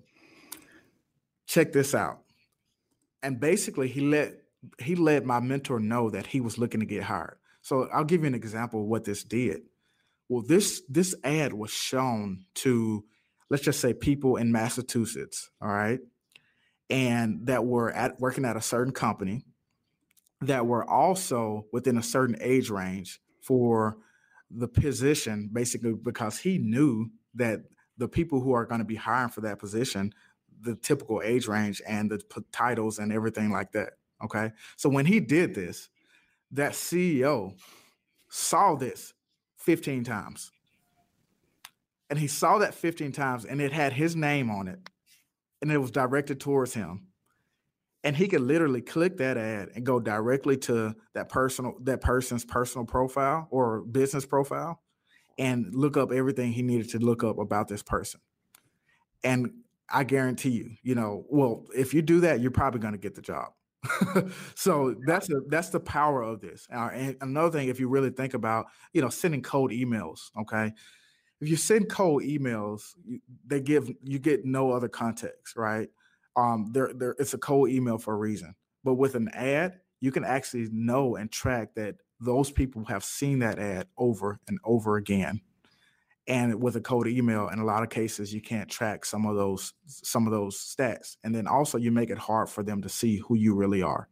check this out. And basically, he let he let my mentor know that he was looking to get hired. So I'll give you an example of what this did. Well, this this ad was shown to let's just say people in Massachusetts, all right? And that were at working at a certain company that were also within a certain age range for the position basically because he knew that the people who are going to be hiring for that position the typical age range and the p- titles and everything like that okay? So when he did this that ceo saw this 15 times. And he saw that 15 times and it had his name on it and it was directed towards him. and he could literally click that ad and go directly to that personal that person's personal profile or business profile and look up everything he needed to look up about this person. And i guarantee you you know well if you do that you're probably going to get the job. [LAUGHS] So that's a, that's the power of this. Uh, and another thing if you really think about you know sending cold emails okay if you send cold emails they give you get no other context right um, there, there, it's a cold email for a reason. But with an ad, you can actually know and track that those people have seen that ad over and over again. And with a cold email, in a lot of cases, you can't track some of those some of those stats. And then also, you make it hard for them to see who you really are.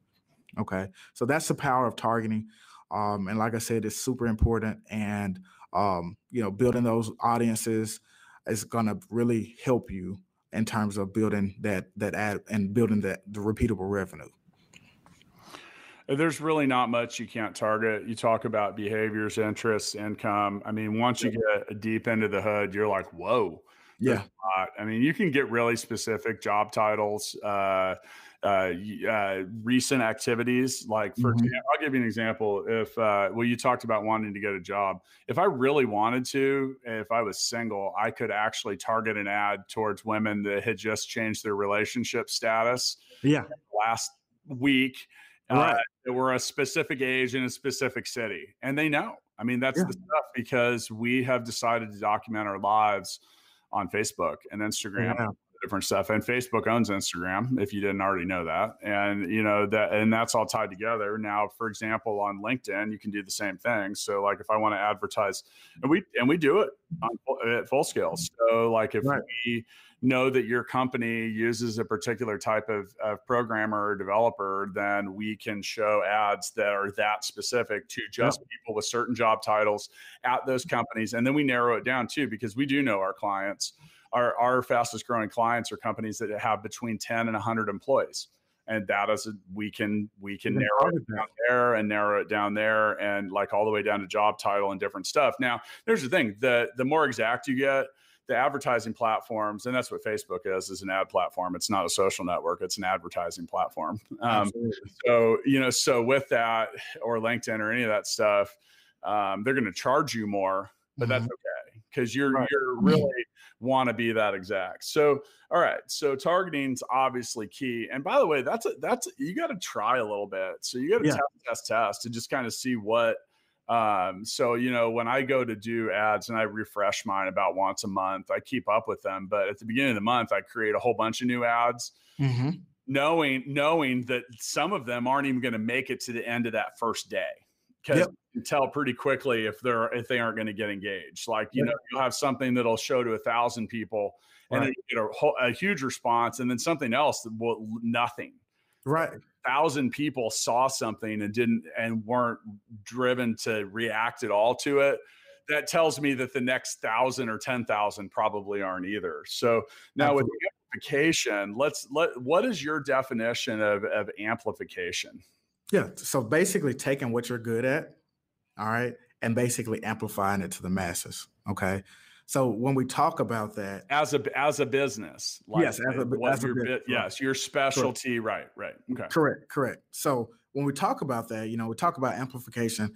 Okay, so that's the power of targeting. Um, and like I said, it's super important. And um, you know, building those audiences is going to really help you in terms of building that that ad and building that the repeatable revenue. There's really not much you can't target. You talk about behaviors interests income. I mean once you get deep into the hood you're like whoa yeah. i mean you can get really specific job titles uh, uh, uh, recent activities. Like, for mm-hmm. example, I'll give you an example. If, uh, well, you talked about wanting to get a job. If I really wanted to, if I was single, I could actually target an ad towards women that had just changed their relationship status. Yeah. Last week. Uh, right. Uh, that were a specific age in a specific city, and they know. I mean, that's yeah. the stuff because we have decided to document our lives on Facebook and Instagram yeah different stuff. And Facebook owns Instagram, if you didn't already know that. And you know that, and that's all tied together. Now, for example, on LinkedIn, you can do the same thing. So, like, if I want to advertise, and we and we do it on, at full scale. Mm-hmm. So, like, if right. we know that your company uses a particular type of, of programmer or developer, then we can show ads that are that specific to just yep. people with certain job titles at those companies. And then we narrow it down too, because we do know our clients our, our fastest growing clients are companies that have between 10 and 100 employees. And that is a, we can we can narrow it down there and narrow it down there and like all the way down to job title and different stuff. Now there's the thing the the more exact you get the advertising platforms and that's what facebook is is an ad platform. It's not a social network. It's an advertising platform. Um, so you know so with that or linkedin or any of that stuff um, they're going to charge you more but mm-hmm. that's okay because you're right. you're really want to be that exact. So, all right. So targeting's obviously key. And by the way, that's a, that's you got to try a little bit. So you got to yeah. test, test, test, and just kind of see what. Um, so you know, when I go to do ads and I refresh mine about once a month, I keep up with them. But at the beginning of the month, I create a whole bunch of new ads. Mm-hmm. Knowing knowing that some of them aren't even going to make it to the end of that first day because yep. You tell pretty quickly if they're if they aren't going to get engaged. Like you know, you'll have something that'll show to a thousand people, and right. you get a, a, huge response, and then something else that will nothing. Right, a thousand people saw something and didn't and weren't driven to react at all to it. That tells me that the next thousand or ten thousand probably aren't either. So now Absolutely. with amplification, let's let what is your definition of of amplification? Yeah. So basically taking what you're good at, all right, and basically amplifying it to the masses. Okay. So when we talk about that as a as a business, like yes, as a, uh, as your bit, yes, your specialty, correct. right, right, okay, correct, correct. So when we talk about that, you know, we talk about amplification,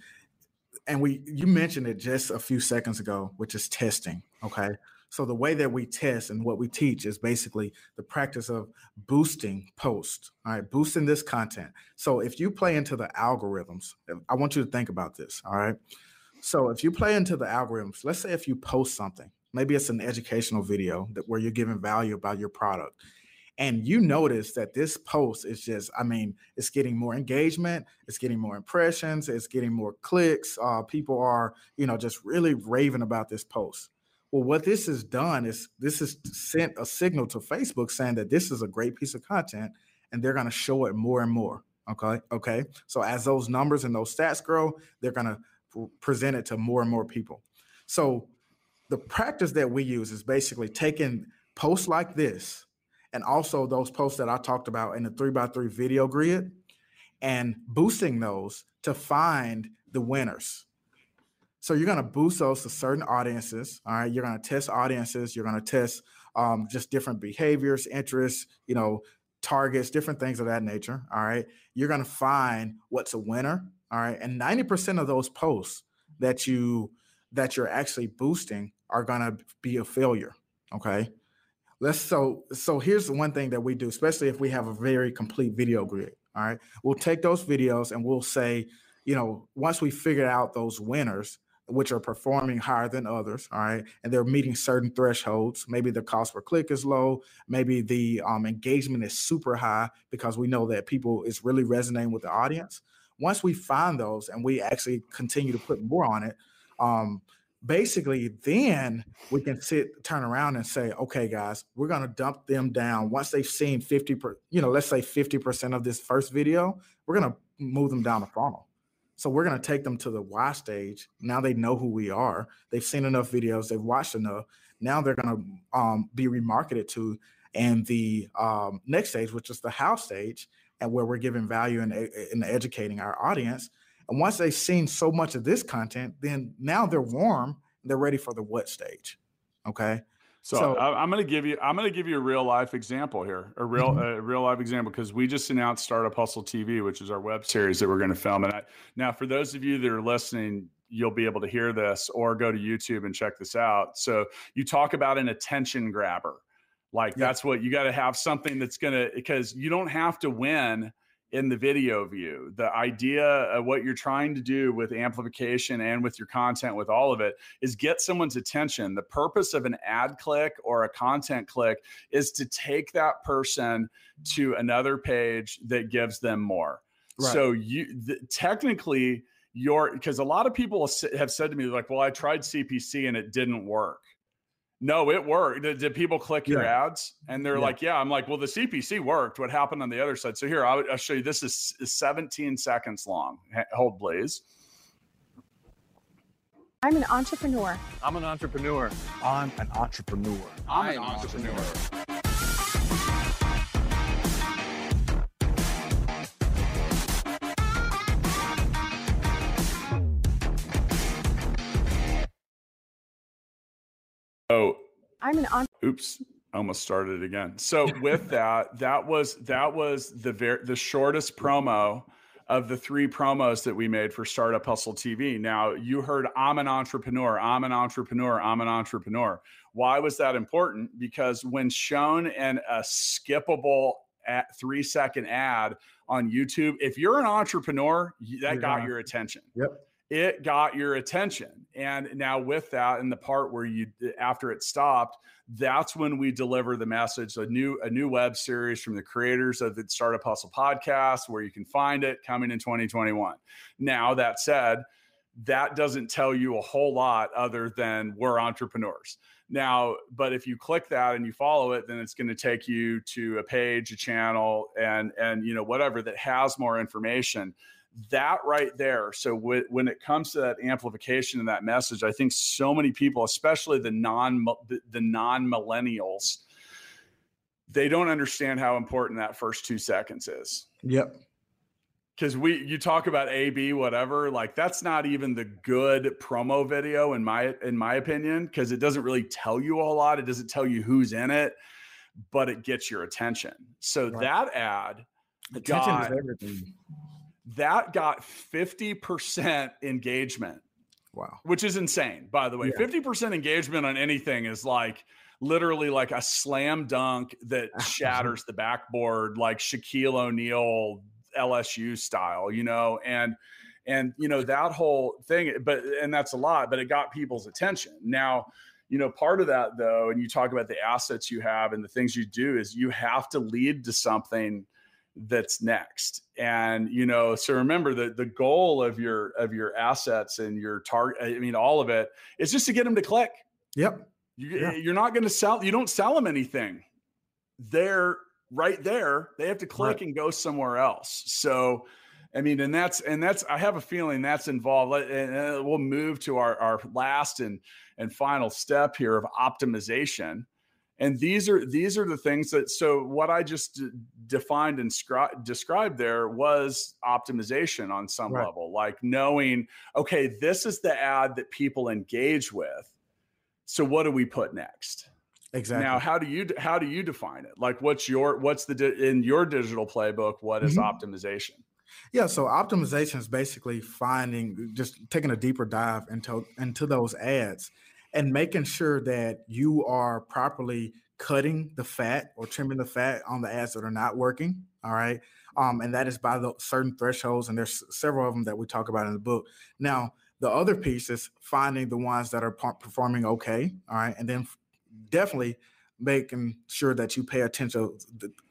and we you mentioned it just a few seconds ago, which is testing. Okay, so the way that we test and what we teach is basically the practice of boosting posts, all right, boosting this content. So if you play into the algorithms, I want you to think about this, all right? So if you play into the algorithms, let's say if you post something, maybe it's an educational video that where you're giving value about your product and you notice that this post is just i mean it's getting more engagement it's getting more impressions it's getting more clicks uh, people are you know just really raving about this post well, what this has done is this has sent a signal to Facebook saying that this is a great piece of content and they're going to show it more and more. Okay. Okay. So as those numbers and those stats grow, they're going to present it to more and more people. So the practice that we use is basically taking posts like this and also those posts that I talked about in the three by three video grid and boosting those to find the winners. So you're going to boost those to certain audiences. All right. You're going to test audiences. You're going to test um, just different behaviors, interests, you know, targets, different things of that nature. All right. You're going to find what's a winner. All right. And 90% of those posts that you that you're actually boosting are going to be a failure. Okay. Let's so so here's the one thing that we do, especially if we have a very complete video grid. All right. We'll take those videos and we'll say, you know, once we figure out those winners, which are performing higher than others, all right, and they're meeting certain thresholds. Maybe the cost per click is low, maybe the um, engagement is super high because we know that people is really resonating with the audience. Once we find those and we actually continue to put more on it, um, basically then we can sit turn around and say okay guys we're going to dump them down once they've seen 50 per, you know let's say 50% of this first video we're going to move them down the funnel so we're going to take them to the why stage now they know who we are they've seen enough videos they've watched enough now they're going to um, be remarketed to and the um, next stage which is the how stage and where we're giving value and, and educating our audience and once they've seen so much of this content, then now they're warm. They're ready for the what stage. Okay. So, so I, am going to give you I'm going to give you a real life example here, a real mm-hmm. a real life example because we just announced Startup Hustle TV, which is our web series that we're going to film. And I, now, for those of you that are listening, you'll be able to hear this or go to YouTube and check this out. So you talk about an attention grabber, like yeah. that's what you got to have something that's going to because you don't have to win in the video view. The idea of what you're trying to do with amplification and with your content, with all of it, is get someone's attention. The purpose of an ad click or a content click is to take that person to another page that gives them more. Right. So you the, technically your because a lot of people have said to me like, "Well, I tried CPC and it didn't work." No, it worked. Did, did people click your yeah. ads? And they're yeah. like, yeah. I'm like, well, the CPC worked. What happened on the other side? So here, I'll, I'll show you. This is, is 17 seconds long. Hold, please. I'm an entrepreneur. I'm an entrepreneur. I'm an entrepreneur. I'm, I'm an entrepreneur. I'm an on. Oops, almost started again. So with that, that was that was the very the shortest promo of the three promos that we made for Startup Hustle TV. Now you heard I'm an entrepreneur, I'm an entrepreneur, I'm an entrepreneur. Why was that important? Because when shown in a skippable at three second ad on YouTube, if you're an entrepreneur, that got your attention. Yep it got your attention. And now with that, in the part where you after it stopped, that's when we deliver the message, a new a new web series from the creators of the Startup Hustle podcast, where you can find it coming in 2021. Now that said, that doesn't tell you a whole lot other than we're entrepreneurs. Now, but if you click that and you follow it, then it's going to take you to a page, a channel, and and you know whatever that has more information that right there. So w- when it comes to that amplification and that message i think so many people especially the non the, non millennials they don't understand how important that first two seconds is. Yep. Because we you talk about ab whatever like that's not even the good promo video in my in my opinion because it doesn't really tell you a whole lot. It doesn't tell you who's in it but it gets your attention. So right. that ad attention got, is everything that got 50% engagement. Wow. Which is insane, by the way. Yeah. 50% engagement on anything is like literally like a slam dunk that [LAUGHS] shatters the backboard, like Shaquille O'Neal LSU style, you know, and and you know that whole thing, but and that's a lot, but it got people's attention. Now, you know, part of that though, and you talk about the assets you have and the things you do is you have to lead to something that's next. And you know so remember the the goal of your of your assets and your target i mean all of it is just to get them to click. Yep. You, yeah. you're not going to sell you don't sell them anything. They're right there. They have to click right. and go somewhere else. So i mean and that's and that's i have a feeling that's involved. And we'll move to our our last and and final step here of optimization and these are these are the things that so what i just d- defined and scri- described there was optimization on some right. level like knowing okay this is the ad that people engage with so what do we put next Exactly. Now, how do you how do you define it? Like, what's your what's the di- in your digital playbook? What is Mhm. optimization? Yeah, so optimization is basically finding just taking a deeper dive into into those ads and making sure that you are properly cutting the fat or trimming the fat on the ads that are not working. All right. Um, and that is by the certain thresholds, and there's several of them that we talk about in the book. Now, the other piece is finding the ones that are performing okay. All right. And then definitely making sure that you pay attention,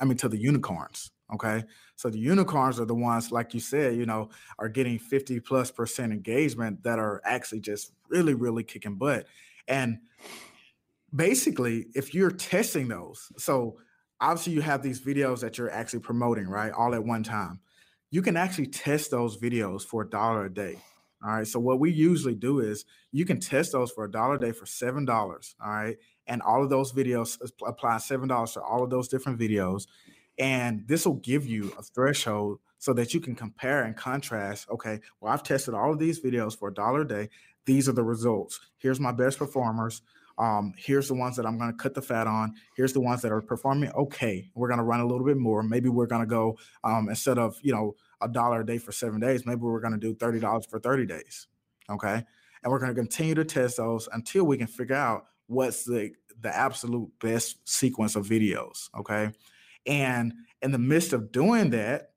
I mean, to the unicorns. Okay. So the unicorns are the ones, like you said, you know, are getting 50 plus percent engagement that are actually just really, really kicking butt. And basically, if you're testing those, so obviously you have these videos that you're actually promoting, right? All at one time. You can actually test those videos for a dollar a day. All right. So what we usually do is you can test those for a dollar a day for seven dollars. All right. And all of those videos apply seven dollars to all of those different videos. And this will give you a threshold so that you can compare and contrast. Okay, well, I've tested all of these videos for a dollar a day. These are the results. Here's my best performers. Um, here's the ones that I'm going to cut the fat on. Here's the ones that are performing okay. We're going to run a little bit more. Maybe we're going to go um, instead of you know a dollar a day for seven days. Maybe we're going to do thirty dollars for thirty days. Okay, and we're going to continue to test those until we can figure out what's the the absolute best sequence of videos. Okay, and in the midst of doing that,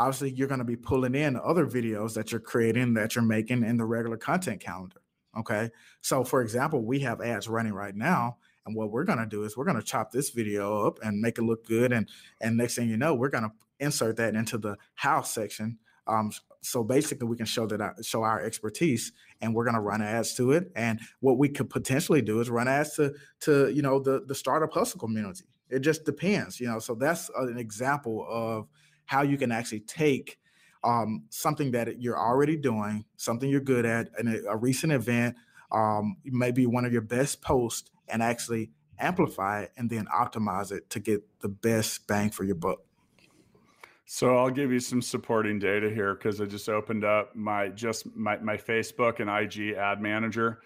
obviously you're going to be pulling in other videos that you're creating that you're making in the regular content calendar. Okay. So, for example, we have ads running right now. And what we're going to do is we're going to chop this video up and make it look good. And and next thing you know, we're going to insert that into the house section. Um, so basically, we can show that our, show our expertise, and we're going to run ads to it. And what we could potentially do is run ads to to you know the the startup hustle community. It just depends, you know. So that's an example of how you can actually take um, something that you're already doing, something you're good at, and a, a recent event, um, maybe one of your best posts, and actually amplify it and then optimize it to get the best bang for your buck. So I'll give you some supporting data here because I just opened up my just my my Facebook and IG ad manager.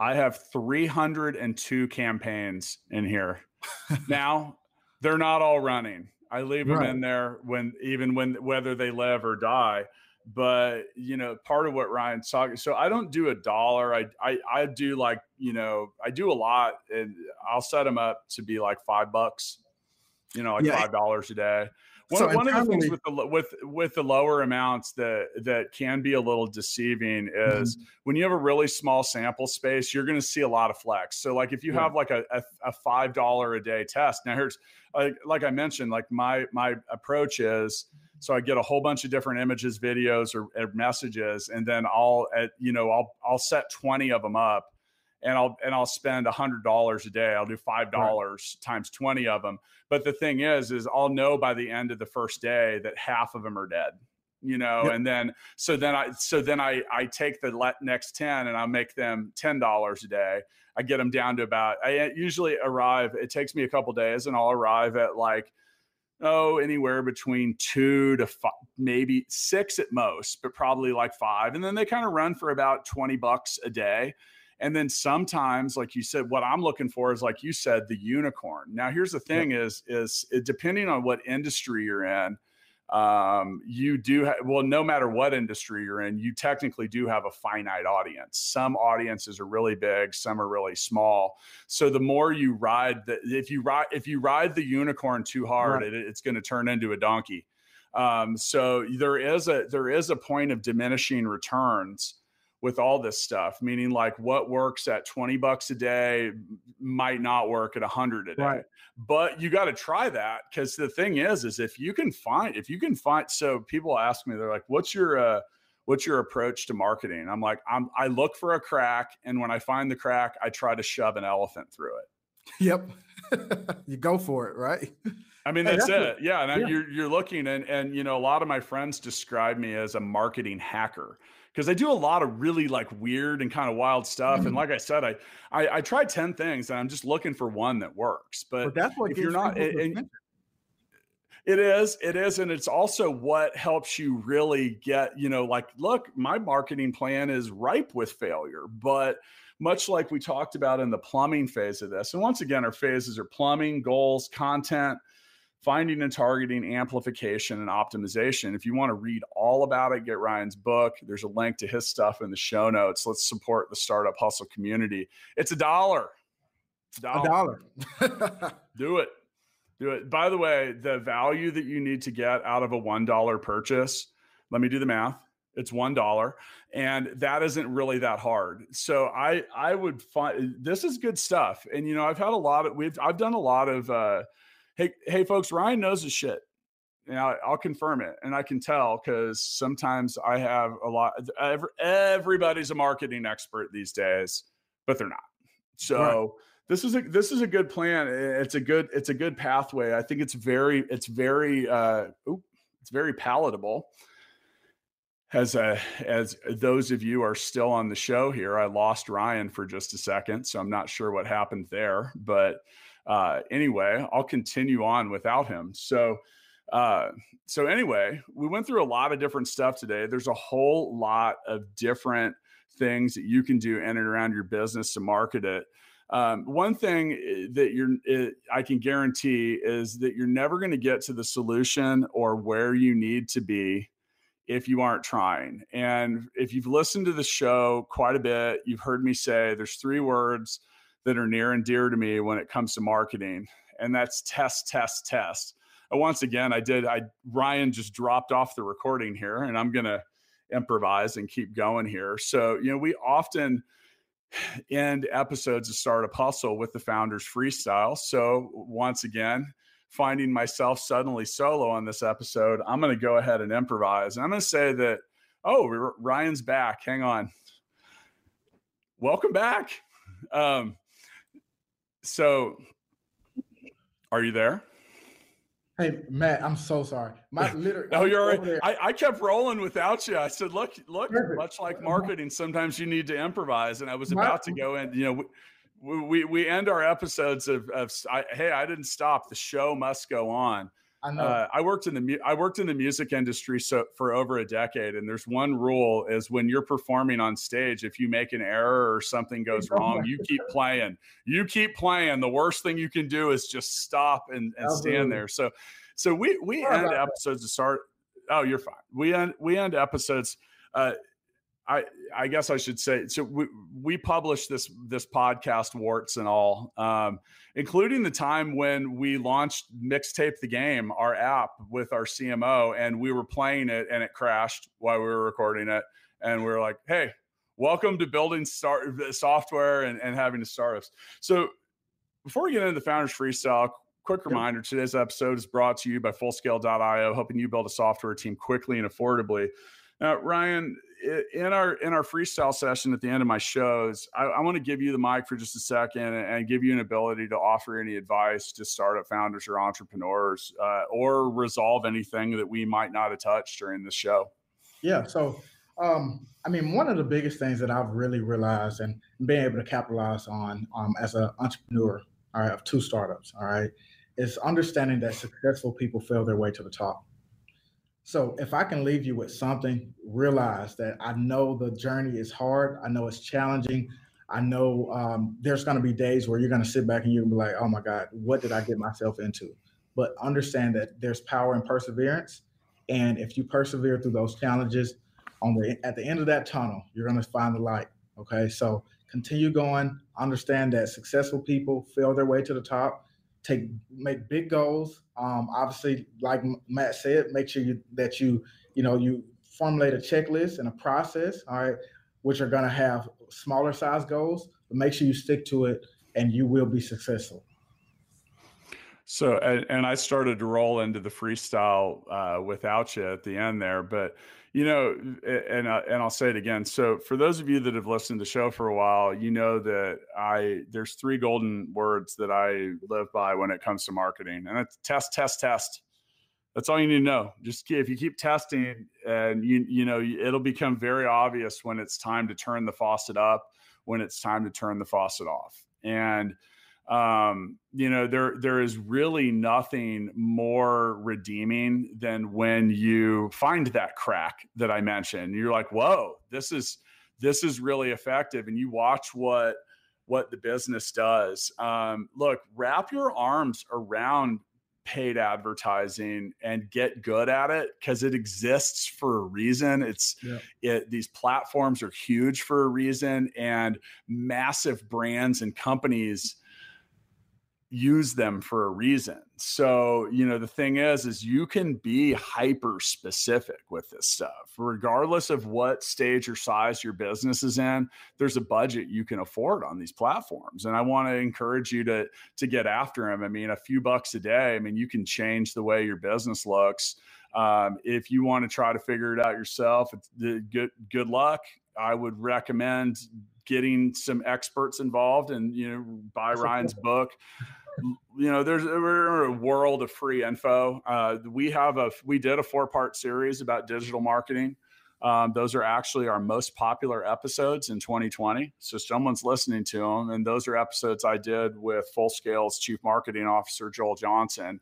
I have 302 campaigns in here. [LAUGHS] now they're not all running. I leave them in there when even when whether they live or die. But you know, part of what Ryan's talking. So I don't do a dollar. I I I do like you know I do a lot, and I'll set them up to be like five bucks. You know, like Yeah. five dollars a day. One, So one of the things with the with with the lower amounts that that can be a little deceiving is Mm-hmm. when you have a really small sample space, you're going to see a lot of flex. So like if you Yeah. have like a, a, a five dollar a day test, now here's like like I mentioned, like my my approach is so I get a whole bunch of different images, videos, or, or messages, and then I'll at you know I'll I'll set twenty of them up. And I'll and I'll spend a hundred dollars a day. I'll do five dollars times twenty of them. But the thing is, is I'll know by the end of the first day that half of them are dead. You know, Yep. and then so then I so then I I take the next ten and I make them ten dollars a day. I get them down to about. I usually arrive. It takes me a couple days, and I'll arrive at like oh anywhere between two to five, maybe six at most, but probably like five. And then they kind of run for about twenty bucks a day. And then sometimes, like you said, what I'm looking for is like you said, the unicorn. Now, here's the thing: is is it, depending on what industry you're in, um, you do ha- well. No matter what industry you're in, you technically do have a finite audience. Some audiences are really big, some are really small. So the more you ride the, if you ride if you ride the unicorn too hard, Right. it, it's going to turn into a donkey. Um, so there is a there is a point of diminishing returns with all this stuff meaning like what works at 20 bucks a day might not work at 100 a day Right. but you got to try that because the thing is is if you can find if you can find so people ask me they're like what's your uh what's your approach to marketing i'm like i'm i look for a crack and when i find the crack i try to shove an elephant through it Yep. [LAUGHS] you go for it, right? I mean, Hey, that's, that's it. yeah. And I- yeah. you're, you're looking and, and, you know, a lot of my friends describe me as a marketing hacker because I do a lot of really like weird and kind of wild stuff. Mm-hmm. And like I said, I, I, I try 10 things and I'm just looking for one that works. But But that's what if you're not, attention. it is, it is. And it's also what helps you really get, you know, like, look, my marketing plan is ripe with failure, but much like we talked about in the plumbing phase of this. And once again, our phases are plumbing, goals, content, finding and targeting, amplification, and optimization. If you want to read all about it, get Ryan's book. There's a link to his stuff in the show notes. Let's support the startup hustle community. It's a dollar. It's a dollar. A dollar. [LAUGHS] Do it. Do it. By the way, the value that you need to get out of a $1 purchase, let me do the math. It's one dollar, and that isn't really that hard. So I I would find this is good stuff. And you know I've had a lot of we've I've done a lot of uh, hey hey folks Ryan knows his shit. You know, I'll confirm it, and I can tell because sometimes I have a lot. Every, everybody's a marketing expert these days, but they're not. So. Right this is a this is a good plan. It's a good it's a good pathway. I think it's very it's very uh, ooh, it's very palatable as a, as those of you are still on the show here, I lost Ryan for just a second, so I'm not sure what happened there. But uh, anyway, I'll continue on without him. So, uh, so anyway, we went through a lot of different stuff today. There's a whole lot of different things that you can do in and around your business to market it. Um, one thing eh, that you're, it, eh, I can guarantee is that you're never going to get to the solution or where you need to be if you aren't trying. And if you've listened to the show quite a bit, you've heard me say there's three words that are near and dear to me when it comes to marketing, and that's test, test, test. And once again, I did. I Ryan just dropped off the recording here, and I'm gonna improvise and keep going here. So you know, we often end episodes of Startup Hustle with the founders freestyle. So once again, finding myself suddenly solo on this episode, I'm going to go ahead and improvise. And I'm going to say that, oh, Ryan's back. Hang on. Welcome back. Um, so, are you there? Hey Matt, I'm so sorry. My [LAUGHS] literally. no, you're right. I, I kept rolling without you. I said, "Look, look." Perfect. Much like uh-huh. marketing, sometimes you need to improvise. And I was about to go in. You know, we we end our episodes of, of I, hey i didn't stop the show must go on I know. Uh, I worked in the I worked in the music industry so for over a decade, and there's one rule: is when you're performing on stage, if you make an error or something goes wrong, you keep playing. You keep playing. The worst thing you can do is just stop and, and stand there. So, so we we end episodes to start. Oh, you're fine. We end we end episodes. Uh, I I guess I should say so we we published this this podcast warts and all um, including the time when we launched mixtape the game our app with our CMO and we were playing it and it crashed while we were recording it. And we were like hey welcome to building start software and, and having to startups. So before we get into the founders freestyle quick reminder today's episode is brought to you by fullscale.io helping you build a software team quickly and affordably. Now, Ryan, in our in our freestyle session at the end of my shows, I, I want to give you the mic for just a second and, and, give you an ability to offer any advice to startup founders or entrepreneurs, uh, or resolve anything that we might not have touched during the show. Yeah. So, um, I mean, one of the biggest things that I've really realized and being able to capitalize on um, as an entrepreneur, all right, of two startups, all right, is understanding that successful people fail their way to the top. So if I can leave you with something, realize that I know the journey is hard. I know it's challenging. I know um, there's going to be days where you're going to sit back and you're going to be like, oh my God, what did I get myself into? But understand that there's power in perseverance. And if you persevere through those challenges, on the at the end of that tunnel, you're going to find the light. Okay. So continue going. Understand that successful people fail their way to the top take make big goals. Um, obviously, like Matt said, make sure you, that you you know you formulate a checklist and a process. All right, which are going to have smaller size goals, but make sure you stick to it, and you will be successful. So, and, and I started to roll into the freestyle uh, without you at the end there, but you know, and uh, and I'll say it again. So, for those of you that have listened to the show for a while, you know that I there's three golden words that I live by when it comes to marketing, and it's test, test, test. That's all you need to know. Just if you keep testing, and you you know, it'll become very obvious when it's time to turn the faucet up, when it's time to turn the faucet off, and um, you know, there there is really nothing more redeeming than when you find that crack that I mentioned. You're like, whoa, this is this is really effective. And you watch what what the business does. Um, look, wrap your arms around paid advertising and get good at it because it exists for a reason it's yeah. it these platforms are huge for a reason and massive brands and companies use them for a reason. So, you know, the thing is, is you can be hyper specific with this stuff, regardless of what stage or size your business is in. There's a budget you can afford on these platforms, and I want to encourage you to to get after them. I mean, a few bucks a day. I mean, you can change the way your business looks. Um, if you want to try to figure it out yourself, it's good good luck. I would recommend getting some experts involved and you know buy Ryan's book you know, there's we're a world of free info. Uh, we have a we did a four part series about digital marketing. Um, those are actually our most popular episodes in 2020. So someone's listening to them, and those are episodes I did with Full Scale's Chief Marketing Officer Joel Johnson,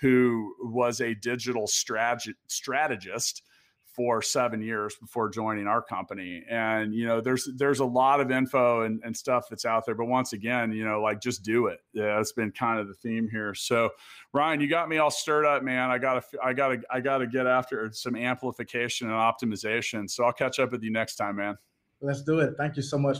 who was a digital strateg- strategist for seven years before joining our company. And you know, there's there's a lot of info and, and stuff that's out there. But once again, you know, like just do it. Yeah, that's been kind of the theme here. So Ryan, you got me all stirred up, man. I gotta I gotta I gotta get after some amplification and optimization. So I'll catch up with you next time, man. Let's do it. Thank you so much.